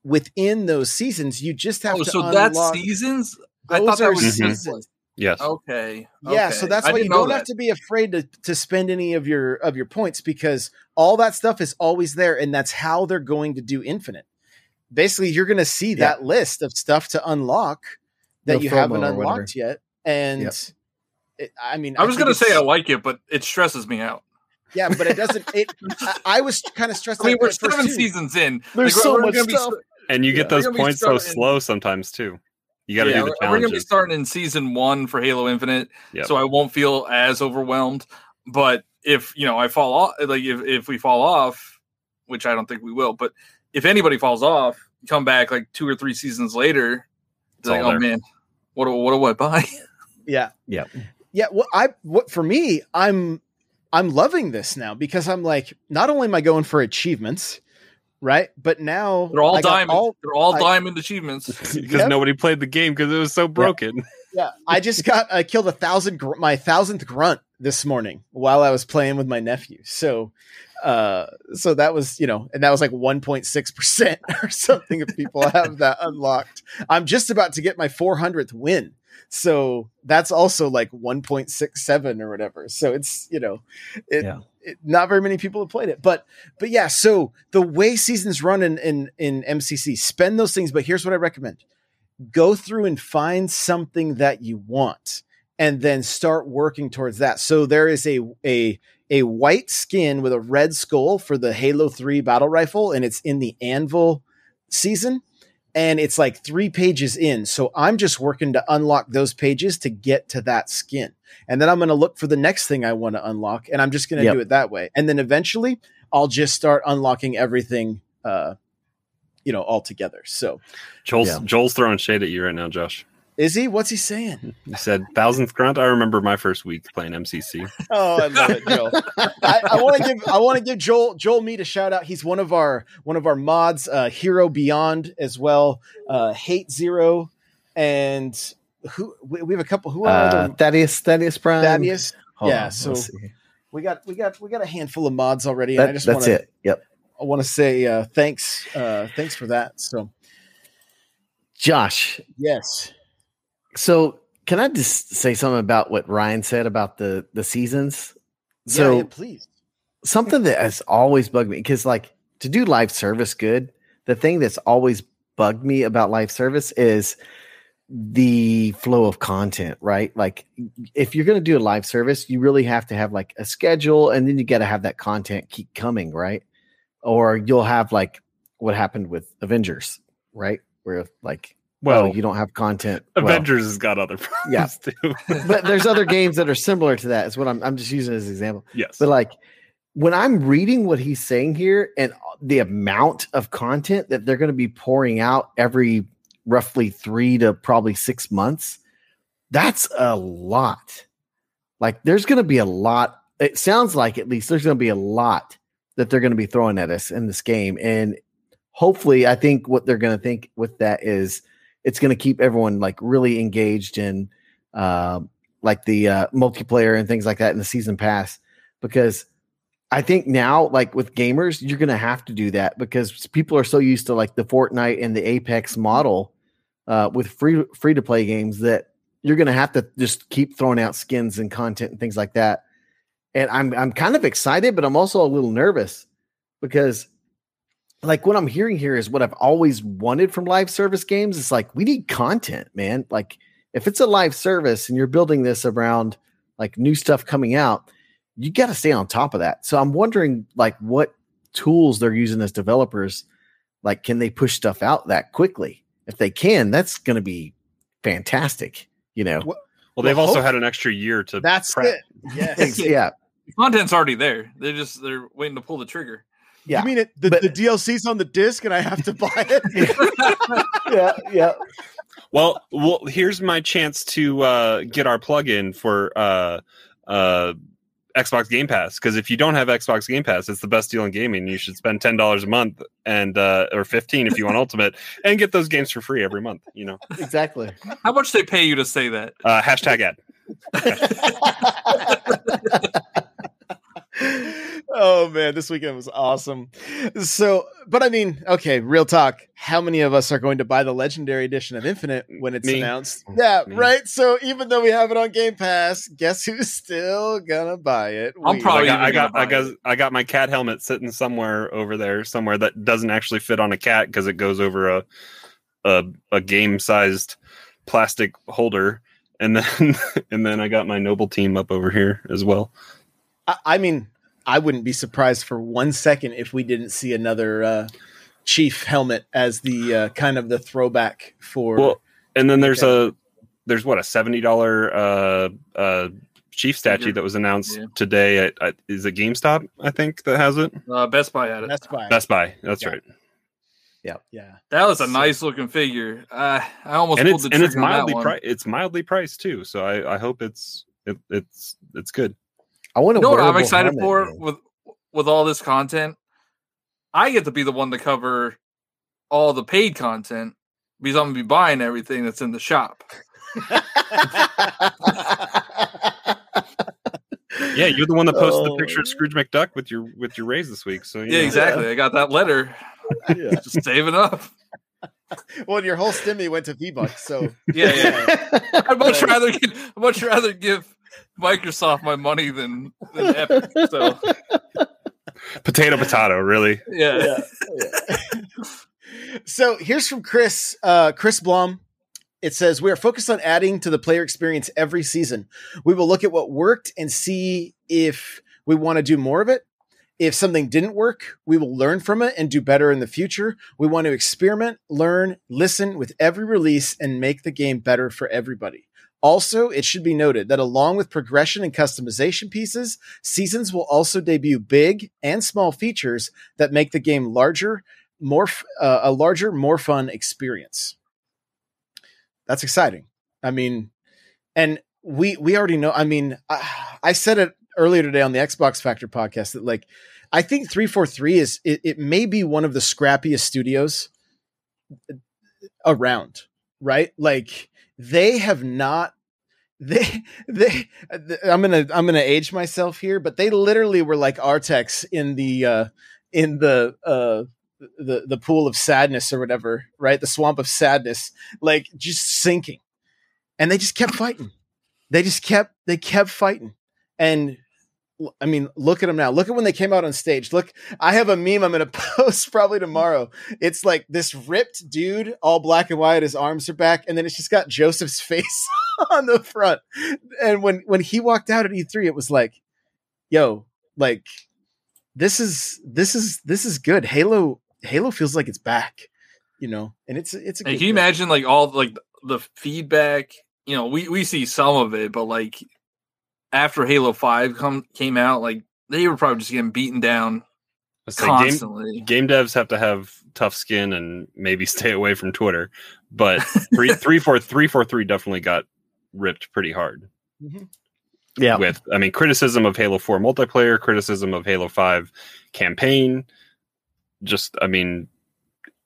within those seasons. You just have Oh, to so unlock. that's seasons? I Those thought that are was seasons. seasons. Yes. Okay. Yeah, okay. so that's why you don't that. have to be afraid to to spend any of your of your points because all that stuff is always there, and that's how they're going to do infinite. Basically, you're going to see that list of stuff to unlock that No you haven't unlocked yet, and Yep. it, I mean, I was going to say I like it, but it stresses me out. yeah, but it doesn't. It I, I was kind of <laughs> stressed. I mean, out we're seven seasons in. There's Like, so much gonna be stuff. stre- and you Yeah. get those We're gonna be points so starting- slow sometimes too. You got to Yeah, do the we're- we're gonna be starting in season one for Halo Infinite, Yep. so I won't feel as overwhelmed. But if you know I fall off, like if if we fall off, which I don't think we will, but if anybody falls off, come back like two or three seasons later, It's like oh there. man, what do- what do I buy? <laughs> Yeah. Yeah. Yeah. Well, I what for me, I'm I'm loving this now because I'm like, not only am I going for achievements, right? But now They're all I diamond. all- They're all I- diamond achievements. <laughs> because Yep. nobody played the game because it was so broken. <laughs> yeah, I just got I killed a thousand gr- my thousandth grunt this morning while I was playing with my nephew. So, uh, so that was you know, and that was like one point six percent <laughs> or something. If people have that unlocked, I'm just about to get my four hundredth win. So that's also like 1.67 or whatever. So it's, you know, it, Yeah. Not very many people have played it, but, but yeah. So the way seasons run in, in, in MCC, spend those things. But here's what I recommend go through and find something that you want and then start working towards that. So there is a, a, a white skin with a red skull for the Halo 3 battle rifle, and it's in the Anvil season and it's like three pages in. So I'm just working to unlock those pages to get to that skin. And then I'm going to look for the next thing I want to unlock and I'm just going to Yep. do it that way. And then eventually I'll just start unlocking everything uh you know all together. So Joel's Yeah. Joel's throwing shade at you right now, Josh. Is he? What's he saying? He said thousandth grunt. I remember my first week playing MCC. Oh, I love it, Joel. I, I want to give I want to give Joel Joel Mead a shout out. He's one of our one of our mods, uh, Hero Beyond as well, uh, Hate Zero, and who we, we have a couple. Who are Uh, the Thaddeus, Thaddeus Prime. Thaddeus? Hold Yeah, on, so. We got we got we got a handful of mods already. and I just that's want to it. Yep. I want to say uh, thanks uh, thanks for that. So Josh, yes, so can I just say something about what Ryan said about the the seasons? yeah, So yeah, please. something that has always bugged me because like to do live service good, the thing that's always bugged me about live service is the flow of content, right? Like if you're going to do a live service, you really have to have like a schedule and then you got to have that content keep coming, right? Or you'll have like what happened with Avengers, right? Where like well, Well, you don't have content. well, Avengers has got other Yeah. problems <laughs> too. but there's other games that are similar to that. Is what I'm I'm just using as an example. yes. But like when I'm reading what he's saying here and the amount of content that they're going to be pouring out every roughly three to probably six months, that's a lot. Like there's going to be a lot. It sounds like at least there's going to be a lot that they're going to be throwing at us in this game. And hopefully, I think what they're going to think with that is it's going to keep everyone like really engaged in uh, like the uh, multiplayer and things like that in the season pass because I think now, like with gamers, you're gonna have to do that because people are so used to like the Fortnite and the Apex model uh, with free free to play games that you're gonna have to just keep throwing out skins and content and things like that. And I'm I'm kind of excited, but I'm also a little nervous because like what I'm hearing here is what I've always wanted from live service games. It's like we need content, man. Like if it's a live service and you're building this around like new stuff coming out, you got to stay on top of that. So I'm wondering like what tools they're using as developers. Like, can they push stuff out that quickly? If they can, that's going to be fantastic. You know, Well, well, they've also had an extra year to That's prep. it. Yes. <laughs> Yeah, The content's already there. They're just they're waiting to pull the trigger. Yeah, You mean it? The, But- the DLC's on the disc, and I have to buy it. <laughs> yeah, yeah. Well, well, here's my chance to uh, get our plug-in for uh, uh, Xbox Game Pass. Because if you don't have Xbox Game Pass, it's the best deal in gaming. You should spend ten dollars a month and uh, or fifteen if you want Ultimate, and get those games for free every month. You know, Exactly. How much they pay you to say that? uh, hashtag ad. <laughs> oh man, this weekend was awesome. So, but I mean, okay, real talk. How many of us are going to buy the legendary edition of Infinite mm, when it's Me. announced? Mm, yeah, Me. right. So even though we have it on Game Pass, guess who's still gonna buy it? I'm We. probably- I got, I even got, gonna I got. I got my cat helmet sitting somewhere over there, somewhere that doesn't actually fit on a cat because it goes over a a, a game sized plastic holder, and then <laughs> and then I got my noble team up over here as well. I, I mean, I wouldn't be surprised for one second if we didn't see another uh, chief helmet as the uh, kind of the throwback for. Well, and then there's a there's what a seventy dollar uh uh chief statue Figure. that was announced Yeah. today at, at is it GameStop I think that has it Uh, Best Buy had it. Best Buy. Best Buy that's Yeah. right yeah. Yeah. That was a So- nice looking figure. Uh, I almost and pulled it's the and it's trigger on that mildly one. pri- it's mildly priced too so I I hope it's it, it's it's good I want to. You know what I'm excited for with with all this content? I get to be the one to cover all the paid content because I'm gonna be buying everything that's in the shop. yeah you're the one that posted Oh. the picture of oh. Scrooge McDuck with your with your raise this week so you Yeah, know. exactly. I got that letter. Yeah. <laughs> Just saving up. well, your whole stimmy went to V Bucks, so Yeah, yeah. <laughs> I'd much rather give, I'd much rather give Microsoft my money than than Epic. So <laughs> potato potato really yeah. so here's from Chris, uh, Chris Blohm. It says we are focused on adding to the player experience every season. We will look at what worked and see if we want to do more of it. If something didn't work, we will learn from it and do better in the future. We want to experiment, learn, listen with every release and make the game better for everybody. Also, it should be noted that along with progression and customization pieces, seasons will also debut big and small features that make the game larger, more uh, a larger, more fun experience. That's exciting. I mean, and we we already know. I mean, I, I said it earlier today on the Xbox Factor podcast that like I think three four three is it, it may be one of the scrappiest studios around. Right, like they have not they <laughs> they i'm gonna i'm gonna age myself here but they literally were like Artax in the uh in the uh the the pool of sadness or whatever right? The swamp of sadness like just sinking. And they just kept fighting. They just kept they kept fighting. And I mean, look at them now. Look at when they came out on stage. Look, I have a meme I'm going <laughs> to post probably tomorrow. It's like this ripped dude, all black and white. His arms are back, and then it's just got Joseph's <laughs> face <laughs> on the front. And when when he walked out at E3, it was like, yo, like this is this is this is good. Halo Halo feels like it's back, you know, and it's it's can you imagine like all like the feedback? You know, we we see some of it, but like after Halo Five come came out, like they were probably just getting beaten down It's like game, constantly. game devs have to have tough skin and maybe <laughs> stay away from Twitter. But <laughs> three three four three four three definitely got ripped pretty hard mm-hmm. Yeah. with I mean criticism of Halo 4 multiplayer, criticism of Halo 5 campaign. Just I mean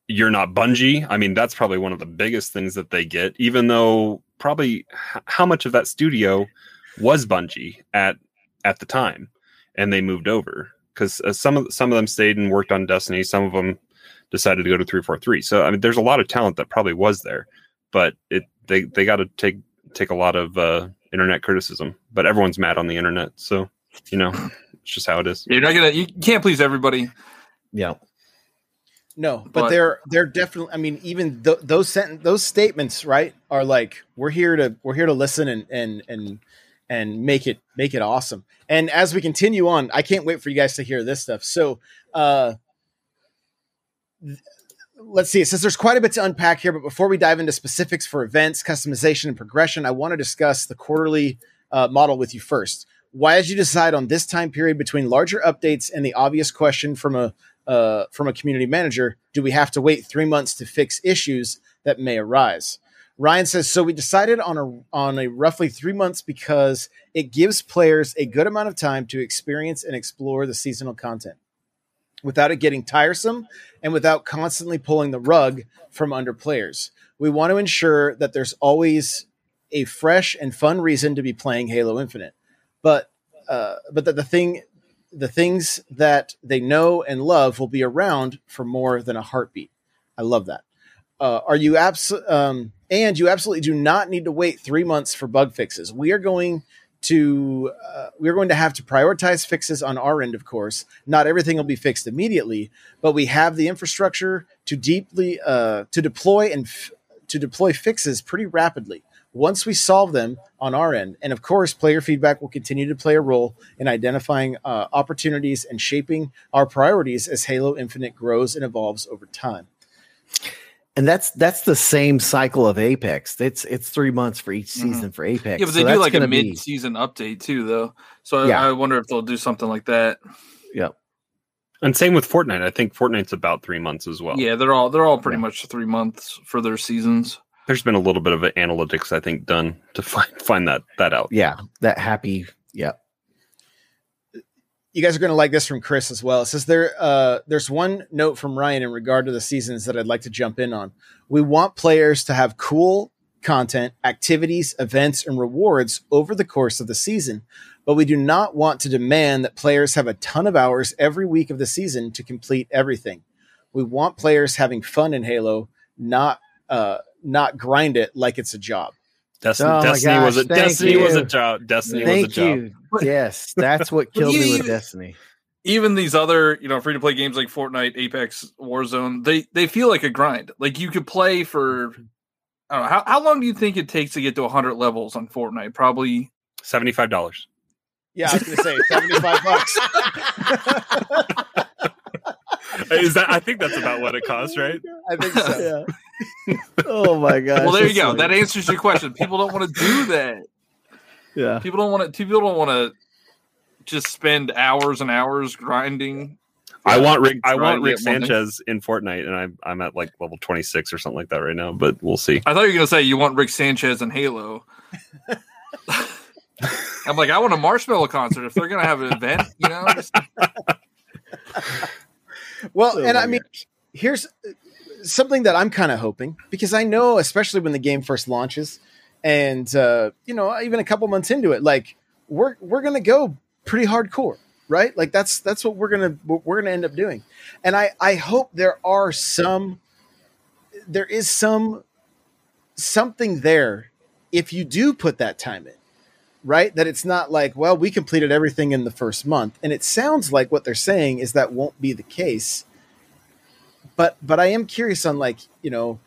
you're not Bungie. I mean that's probably one of the biggest things that they get even though probably h- how much of that studio was Bungie at at the time and they moved over cuz uh, some of some of them stayed and worked on Destiny, some of them decided to go to 343. So I mean there's a lot of talent that probably was there, but it they they got to take take a lot of uh internet criticism, but everyone's mad on the internet. So, you know, it's just how it is. You're not gonna you can't please everybody. Yeah. No, but, But- they're they're definitely. I mean, even th- those sent those statements, right, are like we're here to we're here to listen and and and and make it make it awesome. And as we continue on, I can't wait for you guys to hear this stuff. So, uh, th- let's see. It says there's quite a bit to unpack here, but before we dive into specifics for events, customization, and progression, I want to discuss the quarterly uh, model with you first. Why did you decide on this time period between larger updates and the obvious question from a uh, from a community manager, do we have to wait three months to fix issues that may arise? Ryan says, so we decided on a on a roughly three months because it gives players a good amount of time to experience and explore the seasonal content without it getting tiresome and without constantly pulling the rug from under players. We want to ensure that there's always a fresh and fun reason to be playing Halo Infinite. But uh, but that the thing the things that they know and love will be around for more than a heartbeat. I love that. Uh, are you abs- um, and you absolutely do not need to wait three months for bug fixes. We are going to uh, we're going to have to prioritize fixes on our end, of course. Not everything will be fixed immediately, but we have the infrastructure to deeply uh, to deploy and f- to deploy fixes pretty rapidly. once we solve them on our end. And of course, player feedback will continue to play a role in identifying uh, opportunities and shaping our priorities as Halo Infinite grows and evolves over time. And that's that's the same cycle of Apex. It's it's three months for each Mhm. season for Apex. Yeah, but So they do like a gonna be- mid-season update too, though. So I- Yeah. I wonder if they'll do something like that. Yeah. And same with Fortnite. I think Fortnite's about three months as well. Yeah, they're all they're all pretty Yeah. much three months for their seasons. There's been a little bit of analytics, I think, done to <laughs> find find that that out. Yeah, that happy. Yeah, you guys are going to like this from Chris as well. It says there, uh, there's one note from Ryan in regard to the seasons that I'd like to jump in on. We want players to have cool content, activities, events, and rewards over the course of the season, but we do not want to demand that players have a ton of hours every week of the season to complete everything. We want players having fun in Halo, not uh, not grind it like it's a job. Destiny, Oh my Destiny was a gosh, thank Destiny was a you. job. Destiny was a thank job. you. Yes, that's what killed me with Destiny. Even these other, you know, free to play games like Fortnite, Apex, Warzone, they they feel like a grind. Like you could play for I don't know, how, how long do you think it takes to get to 100 levels on Fortnite? Probably Seventy five dollars. Yeah, I was going to say 75 bucks. <laughs> Is that? I think that's about what it costs, right? I think so. Yeah. oh my god. Well, there you go. That answers your question. People don't want to do that. yeah. People don't want to people don't want to just spend hours and hours grinding. I want Rick. I want Rick get one. Sanchez in Fortnite, and I'm I'm at like level twenty six or something like that right now. But we'll see. I thought you were gonna say you want Rick Sanchez in Halo. <laughs> I'm like, I want a Marshmello concert. If they're gonna have an event, you know, just- <laughs> Well, Oh and I mean, here's something that I'm kind of hoping because I know, especially when the game first launches, and uh, you know, even a couple months into it, like we're we're gonna go pretty hardcore, right? Like that's that's what we're gonna what we're gonna end up doing, and I I hope there are some, there is some something there if you do put that time in. Right, that it's not like, well, we completed everything in the first month, and it sounds like what they're saying is that won't be the case but but I am curious on like you know,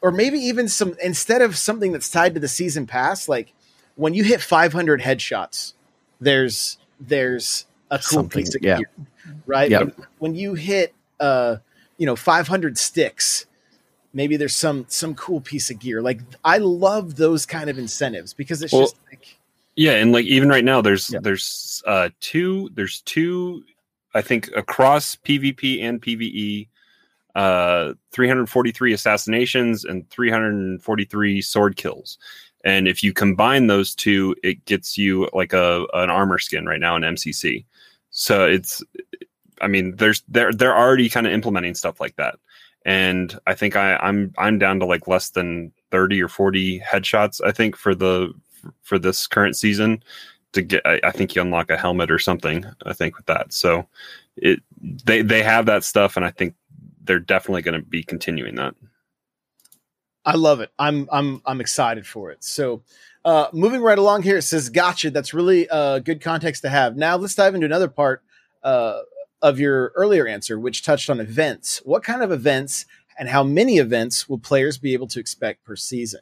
or maybe even some instead of something that's tied to the season pass, like when you hit 500 headshots, there's there's a cool Something, piece of yeah. gear, right? Yep. When, when you hit uh you know 500 sticks, maybe there's some some cool piece of gear. Like I love those kind of incentives because it's Well, just like Yeah, and like even right now, there's Yeah. there's uh two there's two I think across PvP and PvE, uh 343 assassinations and 343 sword kills. And if you combine those two, it gets you like a an armor skin right now in MCC. So it's I mean, there's they're they're already kind of implementing stuff like that. And I think I, I'm I'm down to like less than 30 or 40 headshots, I think, for the for this current season to get I, I think you unlock a helmet or something i think with that so it they they have that stuff and i think they're definitely going to be continuing that I love it. I'm I'm I'm excited for it. So, uh, moving right along here, it says, "Gotcha." That's really uh, good context to have. Now, let's dive into another part uh, of your earlier answer, which touched on events. What kind of events and how many events will players be able to expect per season?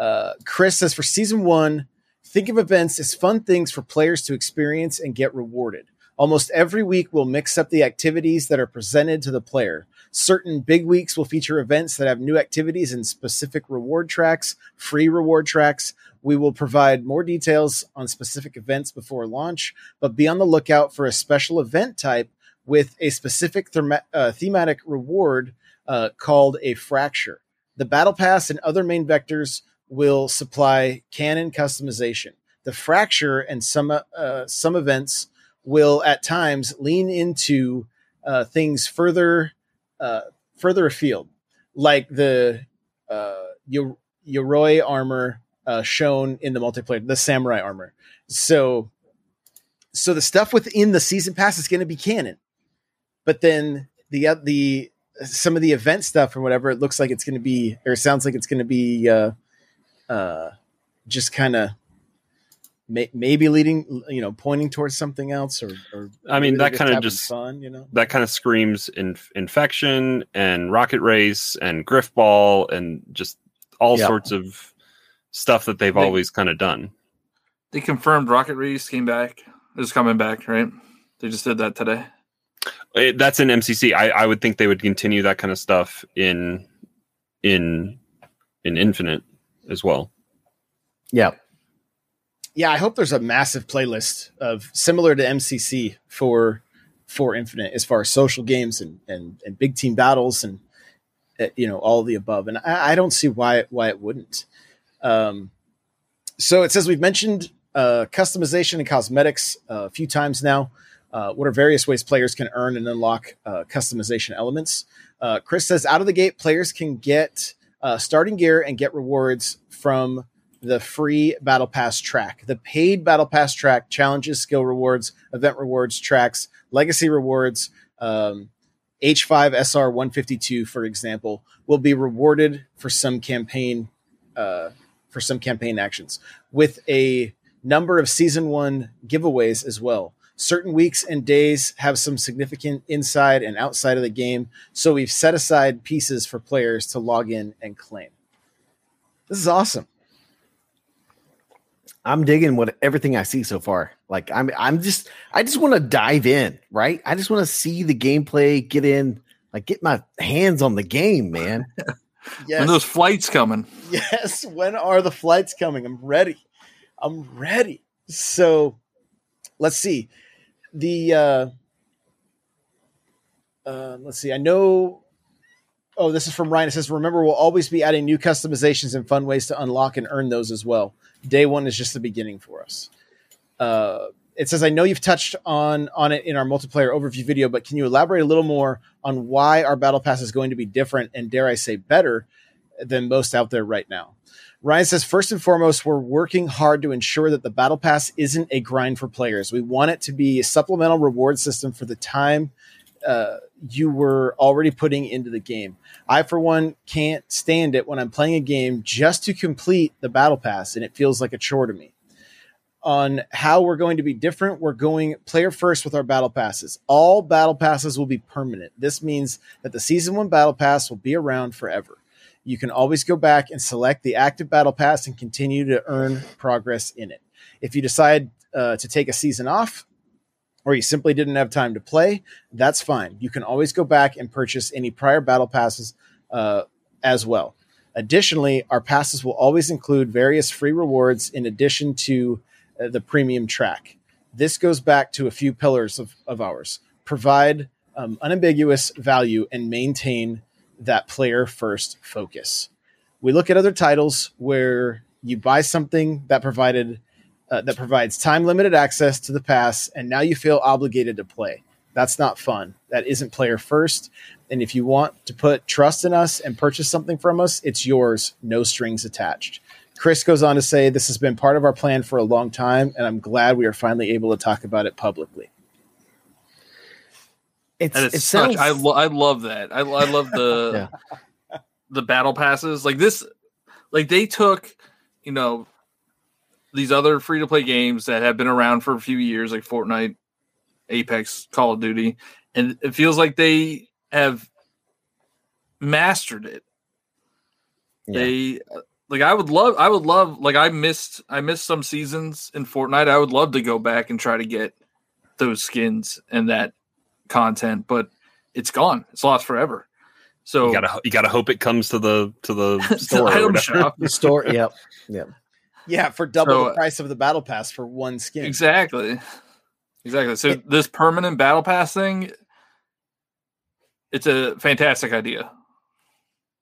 Uh, Chris says, "For season one, think of events as fun things for players to experience and get rewarded. Almost every week, we'll mix up the activities that are presented to the player." Certain big weeks will feature events that have new activities and specific reward tracks, free reward tracks. We will provide more details on specific events before launch, but be on the lookout for a special event type with a specific thema- uh, thematic reward uh, called a fracture. The battle pass and other main vectors will supply canon customization. The fracture and some uh, some events will at times lean into uh, things further uh, further afield, like the uh, Yo- Yoroi armor uh, shown in the multiplayer, the samurai armor. So, so the stuff within the season pass is going to be canon, but then the uh, the some of the event stuff or whatever, it looks like it's going to be, or sounds like it's going to be, uh, uh, just kind of. May, maybe leading, you know, pointing towards something else, or, or I mean, that kinda just- fun, you know. that kind of screams in, infection and rocket race and Grifball and just all Yeah. sorts of stuff that they've They- always kind of done. They confirmed Rocket race came back. Is coming back, right? They just did that today. It, that's in MCC. I, I would think they would continue that kind of stuff in in in Infinite as well. Yeah. yeah, I hope there's a massive playlist of similar to MCC for for Infinite as far as social games and and, and big team battles and uh, you know all of the above. And I, I don't see why why it wouldn't. Um, so it says we've mentioned uh, customization and cosmetics uh, a few times now. Uh, what are various ways players can earn and unlock uh, customization elements? Uh, Chris says out of the gate, players can get uh, starting gear and get rewards from the free battle pass track. The paid battle pass track challenges skill rewards event rewards tracks legacy rewards um, h5 sr 152 for example will be rewarded for some campaign uh, for some campaign actions with a number of season one giveaways as well certain weeks and days have some significant inside and outside of the game so we've set aside pieces for players to log in and claim this is awesome I'm digging what everything I see so far. Like I'm I'm just I just want to dive in, right? I just want to see the gameplay, get in, like get my hands on the game, man. <laughs> yes When those flights coming. Yes. When are the flights coming? I'm ready. I'm ready. So let's see. The uh, uh let's see. I know oh, this is from Ryan. It says, remember, we'll always be adding new customizations and fun ways to unlock and earn those as well. Day one is just the beginning for us. Uh it says, I know you've touched on on it in our multiplayer overview video, but can you elaborate a little more on why our battle pass is going to be different and dare I say better than most out there right now? Ryan says, first and foremost, we're working hard to ensure that the battle pass isn't a grind for players. We want it to be a supplemental reward system for the time uh, you were already putting into the game. I, for one, can't stand it when I'm playing a game just to complete the battle pass, and it feels like a chore to me on how we're going to be different. We're going player first with our battle passes. All battle passes will be permanent. This means that the season one battle pass will be around forever. You can always go back and select the active battle pass and continue to earn progress in it. If you decide uh, to take a season off, or you simply didn't have time to play, that's fine. You can always go back and purchase any prior battle passes uh, as well. Additionally, our passes will always include various free rewards in addition to uh, the premium track. This goes back to a few pillars of, of ours provide um, unambiguous value and maintain that player first focus. We look at other titles where you buy something that provided uh, that provides time limited access to the pass, and now you feel obligated to play. That's not fun. That isn't player first. And if you want to put trust in us and purchase something from us, it's yours, no strings attached. Chris goes on to say, This has been part of our plan for a long time, and I'm glad we are finally able to talk about it publicly. It's And it it's sounds such, I, lo- I love that. I, I love the <laughs> the battle passes. Like this, like they took, you know, these other free to play games that have been around for a few years, like Fortnite, Apex, Call of Duty, and it feels like they have mastered it. Yeah. They like I would love I would love like I missed I missed some seasons in Fortnite. I would love to go back and try to get those skins and that content, but it's gone. It's lost forever. So You gotta you gotta hope it comes to the to the to <laughs> the store. or shop. the store. Yep. Yep. Yeah, for double So, the price of the battle pass for one skin. Exactly. Exactly. So this permanent battle pass thing, it's a fantastic idea.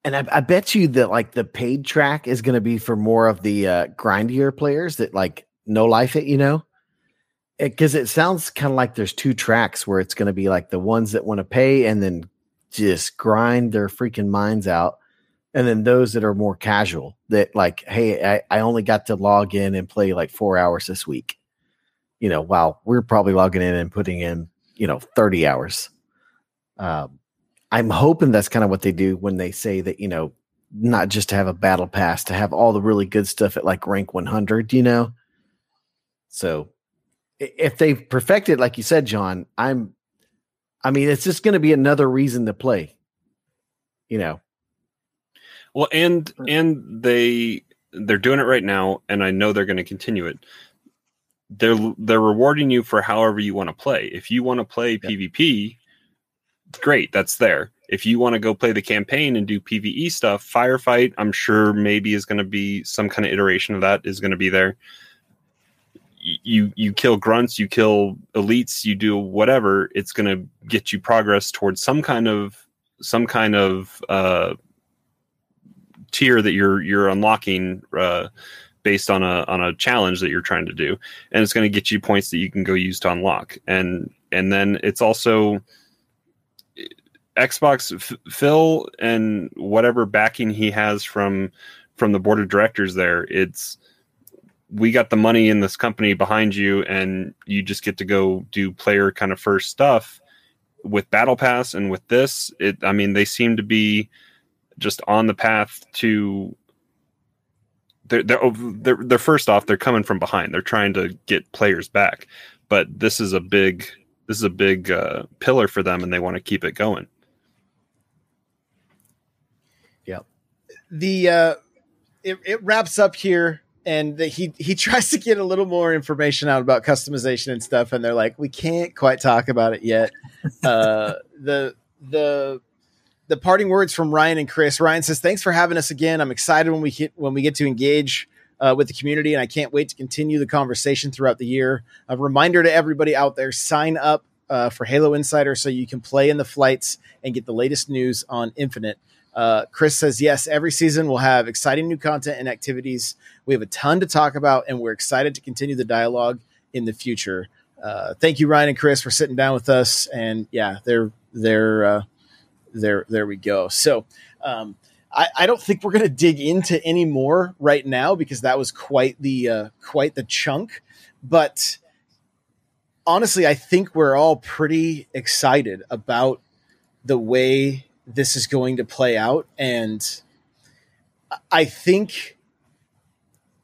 And I, I bet you that like the paid track is going to be for more of the uh, grindier players that like no life it, you know, because it, sounds kind of like there's two tracks where it's going to be like the ones that want to pay and then just grind their freaking minds out, and then those that are more casual that like, hey, I, I only got to log in and play like four hours this week, you know, while we're probably logging in and putting in you know thirty hours. Um, I'm hoping that's kind of what they do when they say that, you know, not just to have a battle pass, to have all the really good stuff at like rank 100, you know? So if they perfect it, like you said, John, I'm, I mean, it's just going to be another reason to play, you know? Well, and and they they're doing it right now, and I know they're going to continue it. They're they're rewarding you for however you want to play. If you want to play PvP, great, that's there. If you want to go play the campaign and do PvE stuff, firefight, I'm sure maybe is going to be some kind of iteration of that is going to be there. You you kill grunts, you kill elites, you do whatever. It's going to get you progress towards some kind of some kind of uh, tier that you're you're unlocking uh, based on a on a challenge that you're trying to do, and it's going to get you points that you can go use to unlock. And and then it's also Xbox F- Phil and whatever backing he has from from the board of directors there. It's we got the money in this company behind you, and you just get to go do player kind of first stuff with Battle Pass and with this. It I mean they seem to be just on the path to they're, they're they're they're first off they're coming from behind they're trying to get players back but this is a big this is a big uh, pillar for them and they want to keep it going Yeah. the uh it, it wraps up here and he he <laughs> tries to get a little more information out about customization and stuff and they're like we can't quite talk about it yet. <laughs> Uh the the the parting words from Ryan and Chris Ryan says thanks for having us again. I'm excited when we hit when we get to engage uh, with the community and I can't wait to continue the conversation throughout the year. A reminder to everybody out there sign up uh, for Halo Insider so you can play in the flights and get the latest news on Infinite uh, Chris says, yes, every season we'll have exciting new content and activities. We have a ton to talk about, and we're excited to continue the dialogue in the future. Uh, thank you, Ryan and Chris, for sitting down with us. And yeah, there, there, uh, there, there we go. So, um, I, I don't think we're going to dig into any more right now because that was quite the uh, quite the chunk. But honestly, I think we're all pretty excited about the way this is going to play out. And I think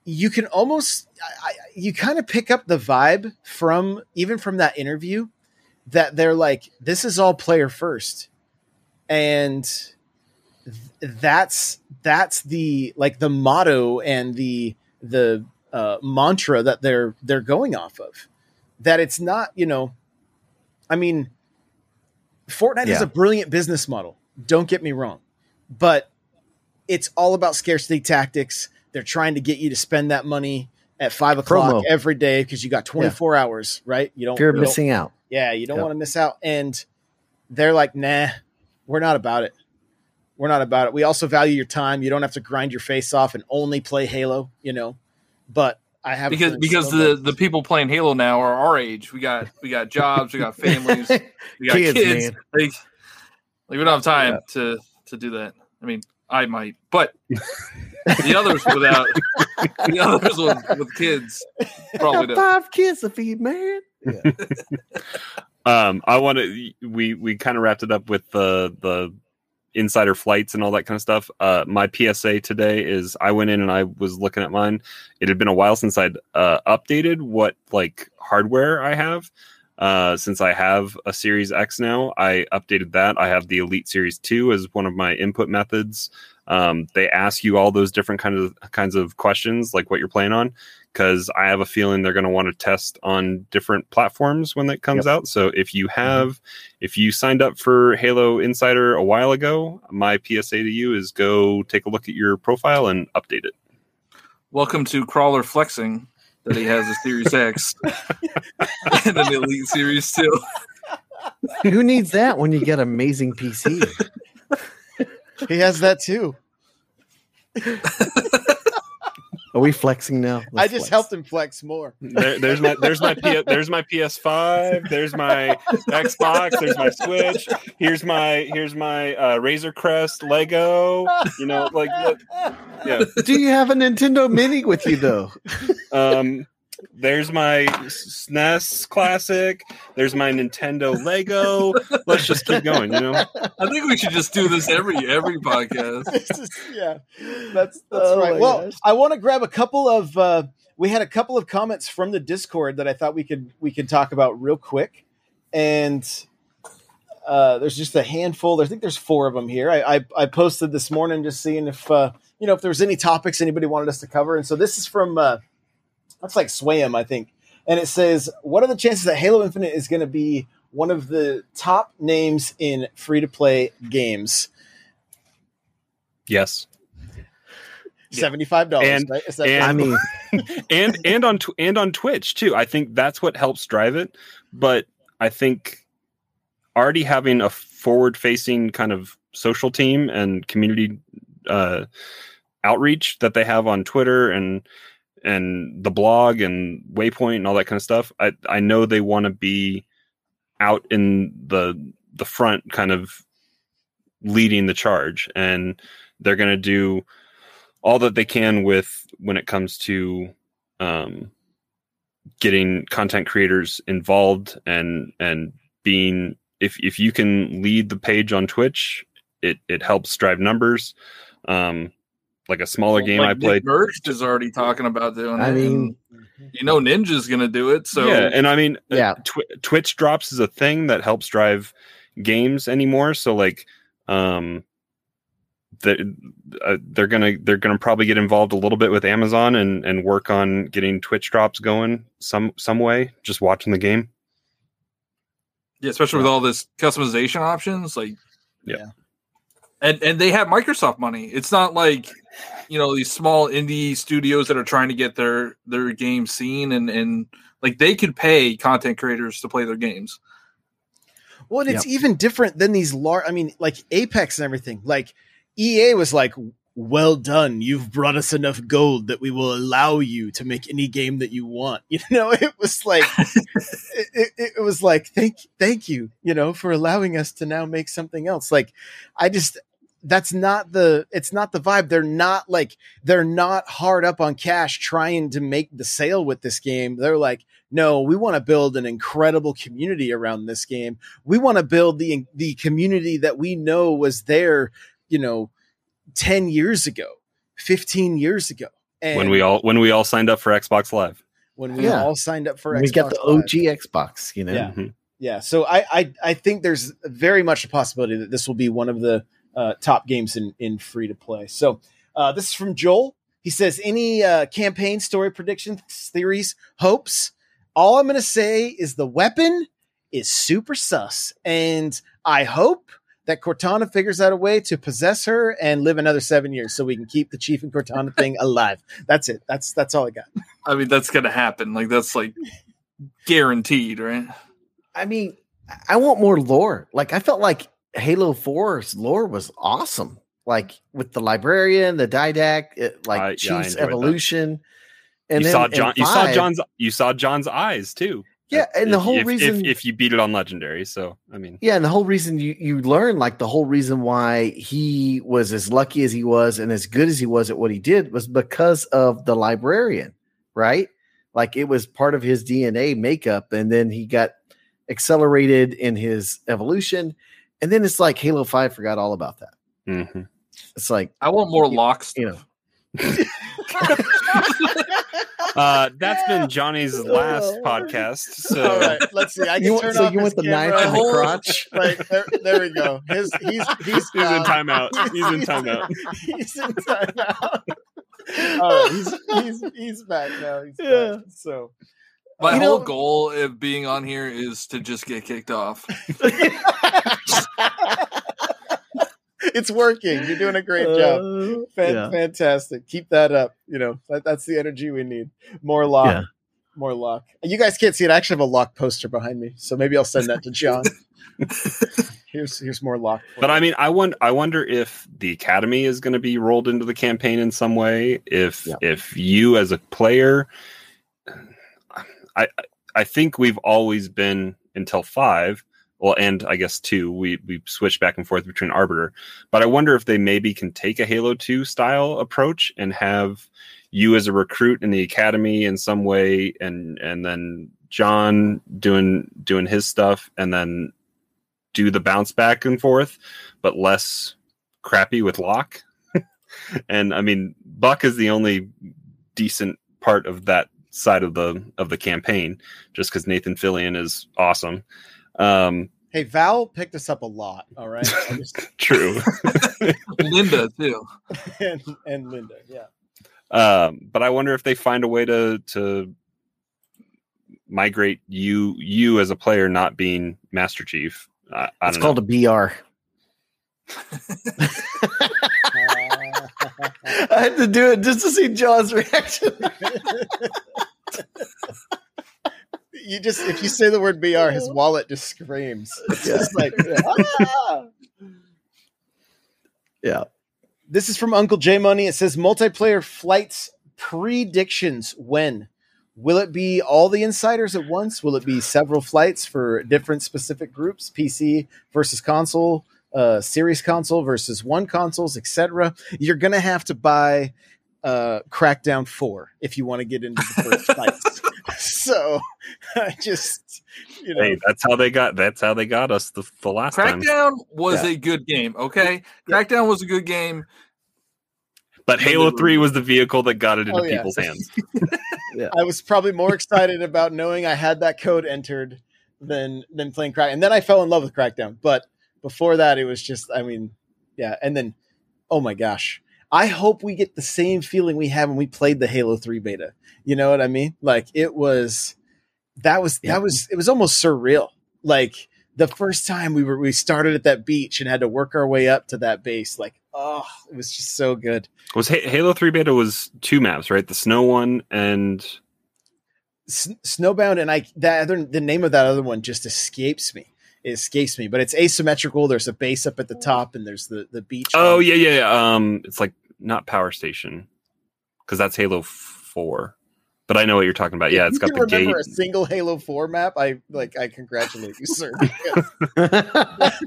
you can almost, I, you kind of pick up the vibe from even from that interview that they're like, this is all player first. And th- that's, that's the, like the motto and the, the uh, mantra that they're, they're going off of that it's not, you know, I mean, Fortnite is a brilliant business model. Don't get me wrong, but it's all about scarcity tactics. They're trying to get you to spend that money at five o'clock Promo. every day because you got 24 hours, right? You don't, Fear of you don't- missing out. yeah, you don't Yep. want to miss out. And they're like, nah, we're not about it. We're not about it. We also value your time. You don't have to grind your face off and only play Halo, you know. But I have because because the the people playing Halo now are our age. We got we got jobs, we got families, <laughs> we got Kids, kids. man. Like, like we don't have time to to do that. I mean, I might, but <laughs> the others without the others with, with kids probably Got don't. five kids to feed, man. um i want to we we kind of wrapped it up with the the insider flights and all that kind of stuff uh my psa today is i went in and i was looking at mine it had been a while since i'd uh updated what like hardware i have uh since i have a series x now i updated that. I have the elite series 2 as one of my input methods. Um they ask you all those different kind of kinds of questions like what you're playing on because I have a feeling they're going to want to test on different platforms when that comes out. So if you have, if you signed up for Halo Insider a while ago, my PSA to you is go take a look at your profile and update it. Welcome to Crawler flexing that he has a Series X <laughs> and an Elite Series Two. Who needs that when you get amazing PC? he has that too. <laughs> Are we flexing now? I Let's just flex. helped him flex more. There, there's my there's my P, <laughs> there's my PS5. There's my Xbox. There's my Switch. Here's my here's my uh, Razor Crest Lego. You know, like look, yeah. Do you have a Nintendo Mini with you though? Um, there's my SNES Classic. There's my Nintendo Lego. Let's just keep going. You know. I think we should just do this every every podcast. <laughs> This is- yeah, that's that's Oh right. Well, gosh. I want to grab a couple of. Uh, we had a couple of comments from the Discord that I thought we could we could talk about real quick, and uh, there's just a handful. I think there's four of them here. I, I, I posted this morning just seeing if uh, you know if there was any topics anybody wanted us to cover. And so this is from uh, that's like Swayam, I think, and it says, "What are the chances that Halo Infinite is going to be one of the top names in free to play games?" Yes. Seventy five dollars. And- right? And- I mean, <laughs> and and on tw- and on Twitch too. I think that's what helps drive it. But I think already having a forward facing kind of social team and community uh, outreach that they have on Twitter and and the blog and Waypoint and all that kind of stuff. I I know they want to be out in the the front, kind of leading the charge, and they're going to do all that they can with when it comes to um, getting content creators involved and and being if if you can lead the page on Twitch, it it helps drive numbers. Um, like a smaller game Like I Nick played. Merckx is already talking about doing I it. mean, you know, Ninja's going to do it. So yeah, and I mean, uh, Yeah. Twi- Twitch drops is a thing that helps drive games anymore. So like, um, the, uh, they're gonna they're gonna probably get involved a little bit with Amazon and and work on getting Twitch drops going some some way. Just watching the game. Yeah, especially with all this customization options, like Yeah. And and they have Microsoft money. It's not like you know these small indie studios that are trying to get their their game seen and and like they could pay content creators to play their games. Well, and it's even different than these large. I mean, like Apex and everything. Like EA was like, "Well done, you've brought us enough gold that we will allow you to make any game that you want." <laughs> You know, it was like, <laughs> it, it, it was like, thank, thank you, you know, for allowing us to now make something else. Like, I just. That's not the it's not the vibe. They're not like they're not hard up on cash trying to make the sale with this game. They're like, no, we want to build an incredible community around this game we want to build the the community that we know was there you know 10 years ago 15 years ago and when we all when we all signed up for Xbox Live. when we Yeah. all signed up for we Xbox got the Live. OG Xbox, you know. Yeah. Mhm. yeah so I, I i think there's very much a possibility that this will be one of the uh, top games in in free to play so uh, this is from joel he says any uh, campaign story predictions theories hopes all i'm going to say is the weapon is super sus and i hope that cortana figures out a way to possess her and live another seven years so we can keep the chief and cortana thing <laughs> alive that's it that's that's all i got I mean, that's going to happen. Like that's like guaranteed, right? I mean, I want more lore. Like I felt like Halo 4's lore was awesome. Like with the librarian, the didact, it, eh, like I- yeah, Chief's that. evolution. And you then saw John. You saw John's. You saw John's eyes too. Yeah, and the whole if, reason if, if you beat it on legendary. So I mean, Yeah, and the whole reason you you learn like the whole reason why he was as lucky as he was and as good as he was at what he did was because of the librarian, right? Like it was part of his DNA makeup, and then he got accelerated in his evolution, and then it's like Halo Five forgot all about that. mhm. It's like I want more You- lock you stuff. know, <laughs> <laughs> uh, that's been Johnny's last podcast. So all right let's see i can you want, turn so off you his want the camera. knife in the crotch? <laughs> Like there, there we go. His he's he's He's in timeout. He's in timeout. he's in timeout. All right, he's he's he's back now. He's Yeah. back. So My You whole know- goal of being on here is to just get kicked off. <laughs> it's working. You're doing a great job. Uh, Fan- yeah. Fantastic. Keep that up. You know that, that's the energy we need. More Locke. Yeah. More Locke. You guys can't see it. I actually have a Locke poster behind me, so maybe I'll send that to John. <laughs> here's here's more Locke. But you. I mean, I wonder. I wonder if the academy is going to be rolled into the campaign in some way. If Yeah. if you as a player, I I think we've always been until five. Well, and I guess two. We we switched back and forth between Arbiter, but I wonder if they maybe can take a Halo Two style approach and have you as a recruit in the academy in some way, and and then John doing doing his stuff, and then do the bounce back and forth, but less crappy with Locke. <laughs> and I mean, Buck is the only decent part of that side of the of the campaign, just because Nathan Fillion is awesome. Um, Hey, Val picked us up a lot. All right, <laughs> just- True. <laughs> Linda too. <laughs> and, and Linda. Yeah. um, but I wonder if they find a way to to migrate you you as a player not being Master Chief. I, I It's called know. a BR. I had to do it just to see John's reaction. <laughs> you just if you say the word BR, his wallet just screams. <laughs> It's Yeah. just like "Ah!" <laughs> yeah. This is from Uncle J Money. It says multiplayer flights predictions when will it be all the insiders at once? Will it be several flights for different specific groups? PC versus console, uh, series console versus one consoles, etc. You're gonna have to buy uh, Crackdown Four if you want to get into the first <laughs> fights. So I just you know Hey, that's how they got. That's how they got us the, the last time. Crackdown was Yeah. a good game. Okay, Crackdown was a good game. But Halo Three was the vehicle that got it into Oh, yeah. people's hands. <laughs> I was probably more excited about knowing I had that code entered than than playing Crack. And then I fell in love with Crackdown. But before that, it was just, I mean, yeah. And then, oh my gosh, I hope we get the same feeling we had when we played the Halo Three beta. You know what I mean? Like it was, that was that was it was almost surreal. Like the first time we were we started at that beach and had to work our way up to that base. Like oh, it was just so good. Was Ha- Halo Three beta was two maps, right? The snow one and S- Snowbound and I that other the name of that other one just escapes me. It escapes me, but it's asymmetrical. There's a base up at the top, and there's the the beach. oh yeah, yeah, yeah. Um, it's like not Power Station because that's Halo Four. But I know what you're talking about. Yeah, If it's you got can the gate. remember a single Halo Four map. I like. I congratulate you, sir. <laughs>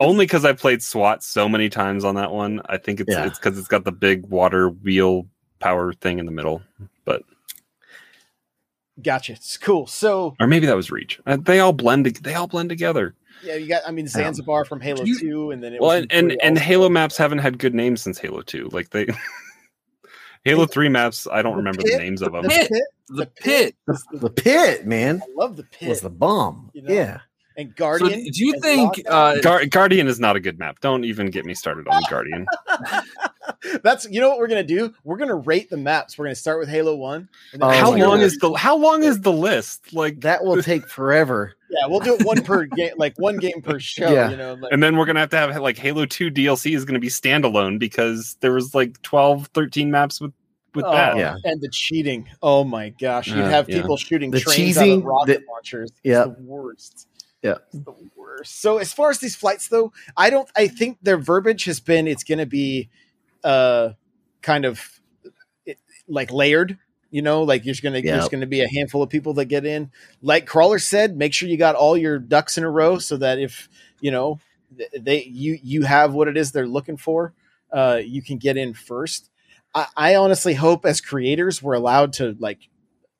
Only because I played SWAT so many times on that one. I think it's Yeah. it's because it's got the big water wheel power thing in the middle. But gotcha. It's cool. So or maybe that was Reach. Uh, they all blend. They all blend together. Yeah, you got. I mean, Zanzibar from Halo You- Two, and then it Well, was and and, and. Halo maps haven't had good names since Halo Two. Like they, <laughs> Halo Three maps. I don't The remember pit- the names of them. The Pit. pit. The pit. the pit, man, I love the pit. was the bomb. You know? Yeah. and So, Guardian. do you think uh, Guar- Guardian is not a good map. Don't even get me started on <laughs> Guardian. <laughs> That's you know what we're gonna do. We're gonna rate the maps. We're gonna start with Halo One. And Oh how long is the How long is the list? Like That will take forever. Yeah, we'll do it one per game, like one game per show. Yeah. You know, like, and then we're gonna have to have like Halo 2 DLC is gonna be standalone because there was like 12, 13een maps with with oh, that. Yeah. and the cheating. Oh my gosh, you'd Uh, have yeah. people shooting The trains out of rocket the- launchers. It's Yeah. the worst. Yeah. It's the worst. So as far as these flights, though, I don't. I think their verbiage has been it's going to be, uh, kind of it, like layered. You know, like you're gonna Yeah. there's gonna be a handful of people that get in. Like Crawler said, make sure you got all your ducks in a row so that if you know they you you have what it is they're looking for, uh, you can get in first. I, I honestly hope as creators we're allowed to like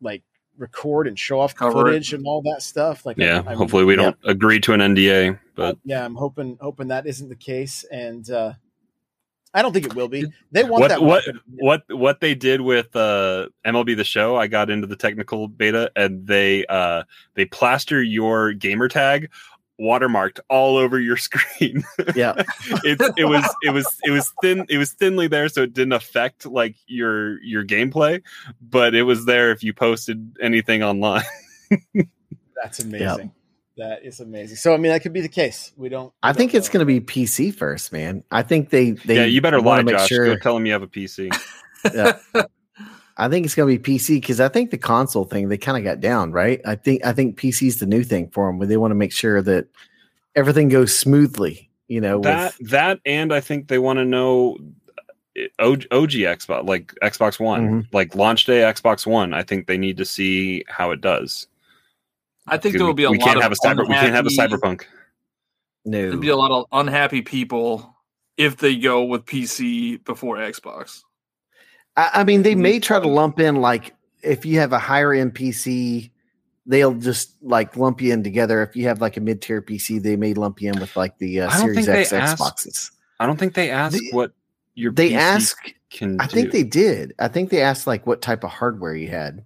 like record and show off Cover it. footage and all that stuff. Like Yeah, I- I'm- hopefully we don't agree to an NDA, but yeah, I'm hoping hoping that isn't the case, and uh, I don't think it will be. They want what that. what market. what what they did with uh MLB the show, I got into the technical beta and they uh they plaster your gamer tag watermarked all over your <laughs> screen. Yeah. it, it was it was it was thin it was thinly there so it didn't affect like your your gameplay, but it was there if you posted anything online. <laughs> That's amazing. That is amazing. So I mean, that could be the case. We don't. I think it's going to be PC first, man. I think they they yeah, you better lie, wanna make Josh. sure- Go tell them you have a PC. <laughs> <laughs> yeah. I think it's going to be PC because I think the console thing they kind of got down, right? I think I think PC is the new thing for them, where they want to make sure that everything goes smoothly. You know, that with, that and I think they want to know uh, OG, OG Xbox like Xbox One, Mm-hmm. like launch day Xbox One. I think they need to see how it does. I think there will be a we lot can't of have a cyber we can't have a unhappy- cyberpunk. There'll be a lot of unhappy people if they go with PC before Xbox. I, I mean they may try to lump in like if you have a higher end PC, they'll just like lump you in together. If you have like a mid tier PC, they may lump you in with like the uh, Series think they X ask- Xboxes. I don't think they ask They- what your They PC ask can I think they did. I think they asked like what type of hardware you had.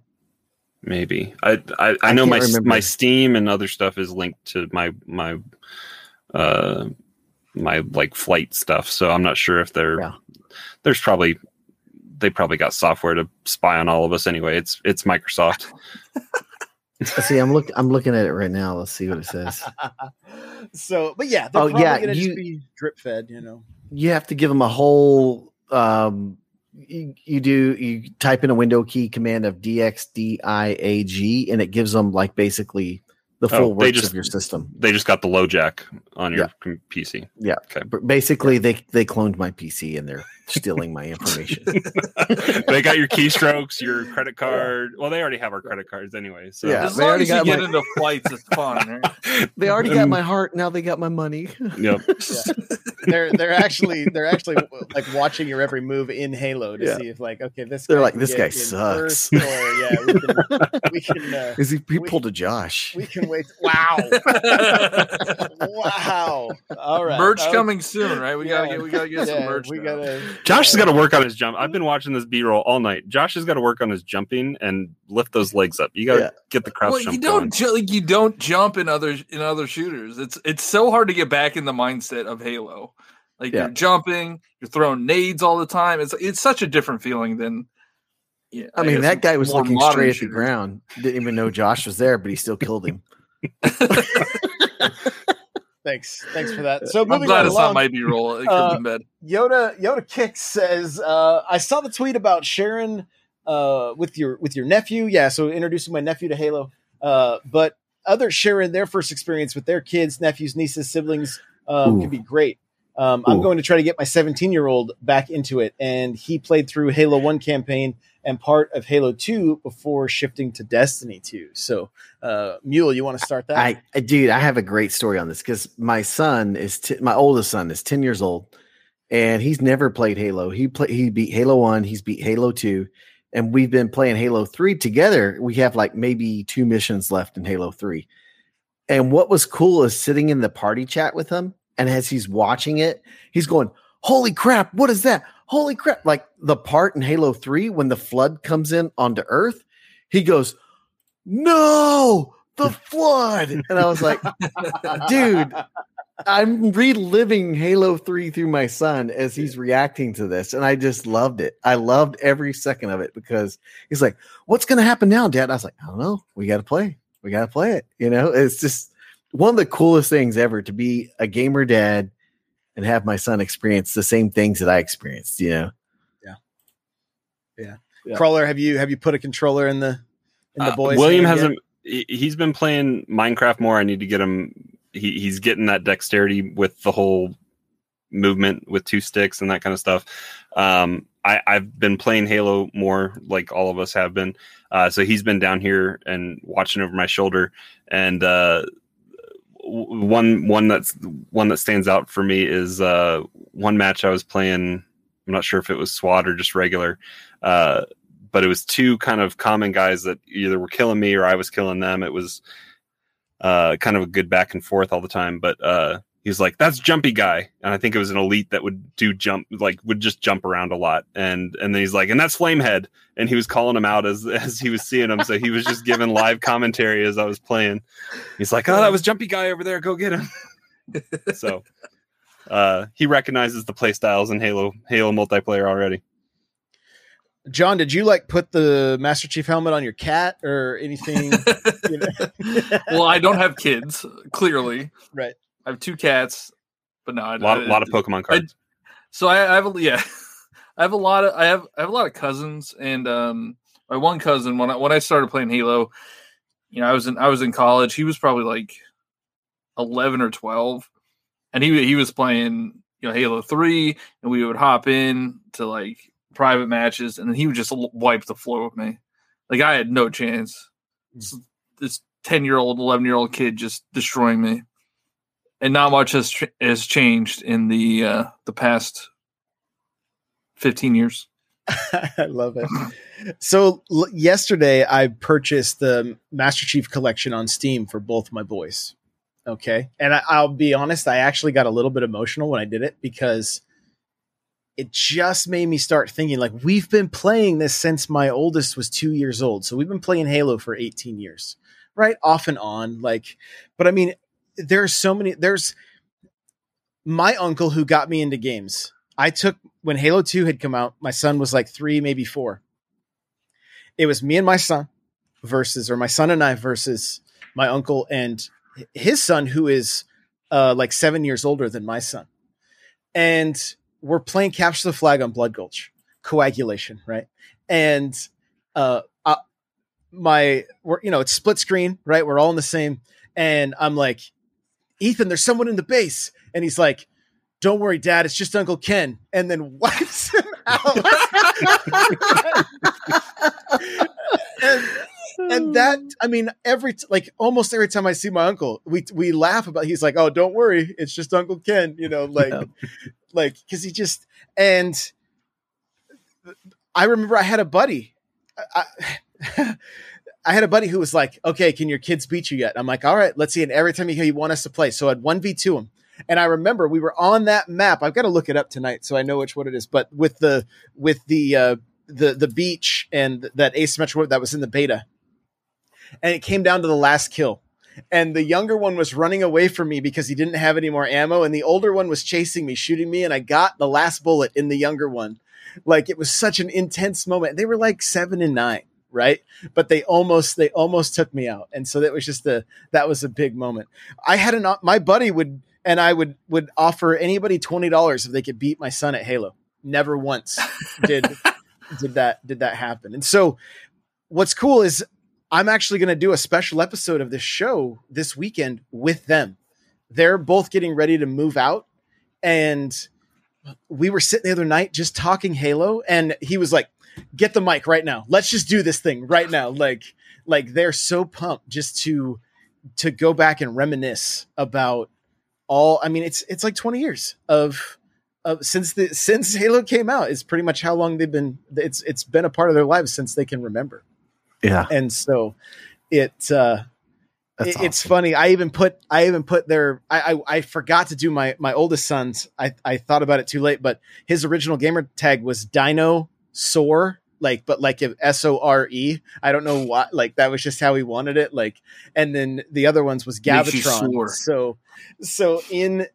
Maybe I I, I I know can't my remember. my Steam and other stuff is linked to my my uh my like flight stuff. So I'm not sure if they're Yeah. there's probably they probably got software to spy on all of us anyway. It's it's Microsoft. <laughs> See, I'm look I'm looking at it right now. Let's see what it says. <laughs> so, but yeah, they're Oh, probably yeah, gonna you- just be drip fed, you know. You have to give them a whole um you, you do you type in a window key command of dxdiag and it gives them like basically the Oh, full they works just- of your system. They just got the LoJack on your com- PC. But basically they they cloned my PC and they're stealing my information. <laughs> they got your keystrokes, your credit card. Well, they already have our credit cards anyway. So Yeah. as they long already as you got get my- into flights, it's fun. Right? <laughs> they already got my heart, now they got my money. Yep. <laughs> they're they're actually they're actually like watching your every move in Halo to Yeah. see if like okay this They're guy like, "This guy sucks." or yeah we can we can uh, Is he he We- pulled a Josh? we can wait wow wow all right Merch Uh, coming soon, right? We gotta get we gotta get some merch. we now. gotta Josh has got to work on his jump. I've been watching this B roll all night. Josh has got to work on his jumping and lift those legs up. You got to Yeah. get the crouch Well, jump you don't ju- like you don't jump in other in other shooters. It's it's so hard to get back in the mindset of Halo. Like Yeah. you're jumping, you're throwing nades all the time. It's it's such a different feeling than. Yeah, I mean, that guy was looking modern straight at the ground. Didn't even know Josh was there, but he still killed him. <laughs> <laughs> thanks thanks for that so I'm moving glad right it's along not my B roll. It Uh, have. Yoda Yoda Kicks says, uh, "I saw the tweet about Sharon uh, with your with your nephew. Yeah, so introducing my nephew to Halo. Uh, but others sharing their first experience with their kids, nephews, nieces, siblings um, can be great. Um, I'm going to try to get my 17 year old back into it, and he played through Halo One campaign and part of Halo Two before shifting to Destiny Two. So, uh, Mule, you want to start that? I, I dude, I have a great story on this because my son is t- my oldest son is ten years old, and he's never played Halo. He play he beat Halo One, he's beat Halo Two, and we've been playing Halo Three together. We have like maybe two missions left in Halo Three, and what was cool is sitting in the party chat with him, and as he's watching it, he's going, "Holy crap! What is that? Holy crap!" Like the part in Halo Three when the flood comes in onto Earth, he goes, "No." The <laughs> flood, and I was like, dude, I'm reliving Halo 3 through my son as he's reacting to this. And I just loved it. I loved every second of it because he's like, What's going to happen now, Dad? I was like, I don't know. We got to play. We got to play it. You know, it's just one of the coolest things ever to be a gamer dad and have my son experience the same things that I experienced, you know? Yeah. Yeah. Crawler, have you have you put a controller in the in the Uh, boys? William hasn't. he- He's been playing Minecraft more. I need to get him. He, he's getting that dexterity with the whole movement with two sticks and that kind of stuff. Um, I, I've been playing Halo more, like all of us have been. Uh, so he's been down here and watching over my shoulder. And uh, w- one one that's one that stands out for me is uh, one match I was playing. I'm not sure if it was SWAT or just regular. Uh, but it was two kind of common guys that either were killing me or I was killing them. It was uh, kind of a good back and forth all the time. But uh, he's like, "That's Jumpy guy," and I think it was an elite that would do jump, like would just jump around a lot. And and then he's like, "And that's Flamehead," and he was calling him out as <laughs> as he was seeing him. So he was just giving live commentary as I was playing. He's like, "Oh, that was Jumpy guy over there. Go get him." <laughs> so. Uh, he recognizes the play styles in Halo Halo multiplayer already. John, did you like put the Master Chief helmet on your cat or anything? <laughs> you know? well, I don't have kids. Clearly, right. I have two cats, but no, I, A lot, I- lot of Pokemon cards. So I, I have a yeah, <laughs> I have a lot of I have I have a lot of cousins, and um, my one cousin when I when I started playing Halo, you know, I was in I was in college. He was probably like eleven or twelve, and he he was playing you know Halo three, and we would hop in to like private matches, and then he would just wipe the floor with me. Like I had no chance. This- This ten year old, eleven year old kid just destroying me and not much has has changed in the uh, the past fifteen years. <laughs> I love it. So l- yesterday, I purchased the Master Chief collection on Steam for both my boys. Okay, and I, I'll be honest, I actually got a little bit emotional when I did it because it just made me start thinking like we've been playing this since my oldest was two years old. So we've been playing Halo for 18 years, right? Off and on. Like, but I mean, there's so many, there's my uncle who got me into games. I took when Halo 2 had come out, my son was like three, maybe four. It was me and my son versus, or my son and I versus my uncle and his son, who is uh, like seven years older than my son. And we're playing capture the flag on Blood Gulch, coagulation, right? And uh, uh my we're you know it's split screen, right? We're all in the same, and I'm like, Ethan, there's someone in the base, and he's like, Don't worry, Dad, it's just Uncle Ken, and then wipes him out. and, and that I mean every t- like almost every time I see my uncle, we we laugh about. He's like, "Oh, don't worry, it's just Uncle Ken," you know, like Yeah. like because he just and I remember I had a buddy. I, I, I had a buddy who was like, "Okay, can your kids beat you yet?" I'm like, "All right, let's see." And every time he, he want us to play, so I'd one v two him. And I remember we were on that map. I've got to look it up tonight so I know which one it is. But with the with the uh, the the beach and that asymmetrical that was in the beta, and it came down to the last kill. And the younger one was running away from me because he didn't have any more ammo, and the older one was chasing me, shooting me, and I got the last bullet in the younger one. Like it was such an intense moment. They were like seven and nine, right? But they almost they almost took me out, and so that was just a that was a big moment. I had an my buddy would and I would would offer anybody twenty dollars if they could beat my son at Halo. Never once did <laughs> did that did that happen. And so what's cool is I'm actually going to do a special episode of this show this weekend with them. They're both getting ready to move out and we were sitting the other night just talking Halo and he was like get the mic right now. Let's just do this thing right now. Like like they're so pumped just to to go back and reminisce about all I mean it's it's like 20 years of of since the since Halo came out is pretty much how long they've been it's it's been a part of their lives since they can remember. Yeah, And so it uh it- it's awesome. funny. I even put I even put their I, I I forgot to do my my oldest son's. I I thought about it too late, but his original gamer tag was Dino Sore, like but like if S O R E. I don't know why. Like that was just how he wanted it. Like, and then the other ones was Gavatron. So so in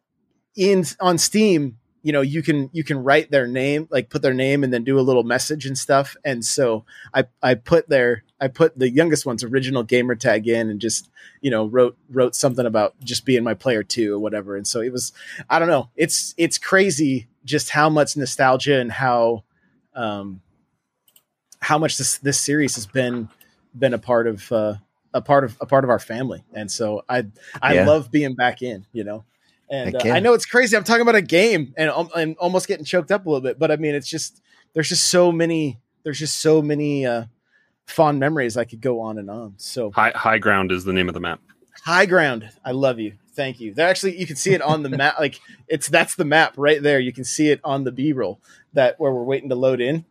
in on Steam, you know, you can you can write their name, like put their name and then do a little message and stuff. And so I I put their I put the youngest one's original gamer tag in and just you know wrote wrote something about just being my player too or whatever. And so it was I don't know. It's it's crazy just how much nostalgia and how um how much this this series has been been a part of uh a part of a part of our family. And so I I Yeah. love being back in, you know. And Heck uh. I know it's crazy. I'm talking about a game and um, and almost getting choked up a little bit, but I mean it's just there's just so many there's just so many uh fond memories I could go on and on. So High High Ground is the name of the map. high ground. I love you. Thank you. There actually you can see it on the map. Like it's that's the map right there. You can see it on the B roll that where we're waiting to load in.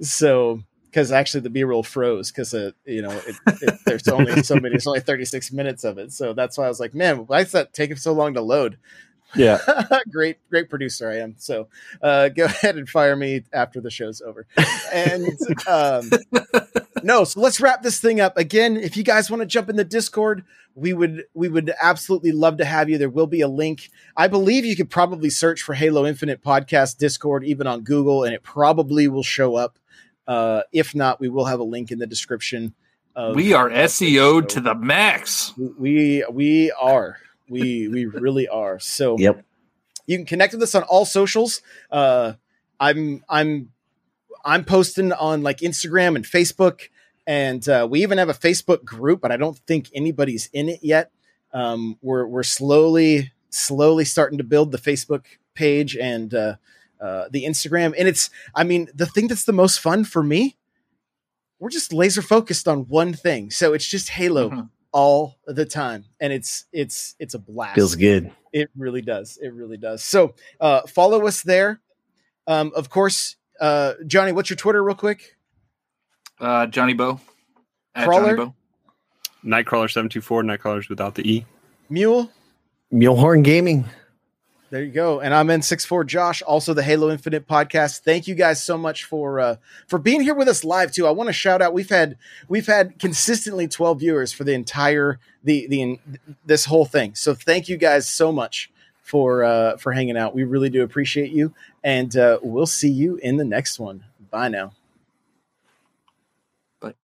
So because actually the B roll froze because uh, you know it, it, there's only so many. There's only 36 minutes of it. So that's why I was like, man, why is that taking so long to load? Yeah. <laughs> great, great producer I am. So uh, go <laughs> ahead and fire me after the show's over. And um, no, so let's wrap this thing up. Again, if you guys want to jump in the Discord, we would we would absolutely love to have you. There will be a link. I believe you could probably search for Halo Infinite Podcast Discord even on Google, and it probably will show up. Uh, if not, we will have a link in the description. Of, We are SEO show. to the max. we we are we we really are. So Yep. you can connect with us on all socials. Uh, I'm I'm I'm posting on like Instagram and Facebook, and uh, we even have a Facebook group, but I don't think anybody's in it yet. Um, we're we're slowly slowly starting to build the Facebook page and uh, uh, the Instagram, and it's I mean the thing that's the most fun for me. We're just laser focused on one thing, so it's just Halo Mhm. All the time, and it's it's it's a blast. Feels good. It really does. It really does. So uh, follow us there. Um, of course, uh, Johnny, what's your Twitter, real quick? Uh, Johnny Bo. At Crawler? Johnny Bo. Nightcrawler seven two four. Nightcrawlers without the E. Mule, Mulehorn Gaming. There you go. And I'm N64 Josh, also the Halo Infinite podcast. Thank you guys so much for uh for being here with us live too. I want to shout out we've had we've had consistently 12 viewers for the entire the the this whole thing. So thank you guys so much for uh for hanging out. We really do appreciate you and uh we'll see you in the next one. Bye now. Bye.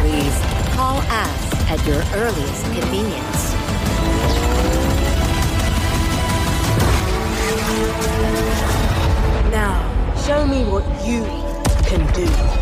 Please call us at your earliest convenience. Show me what you can do.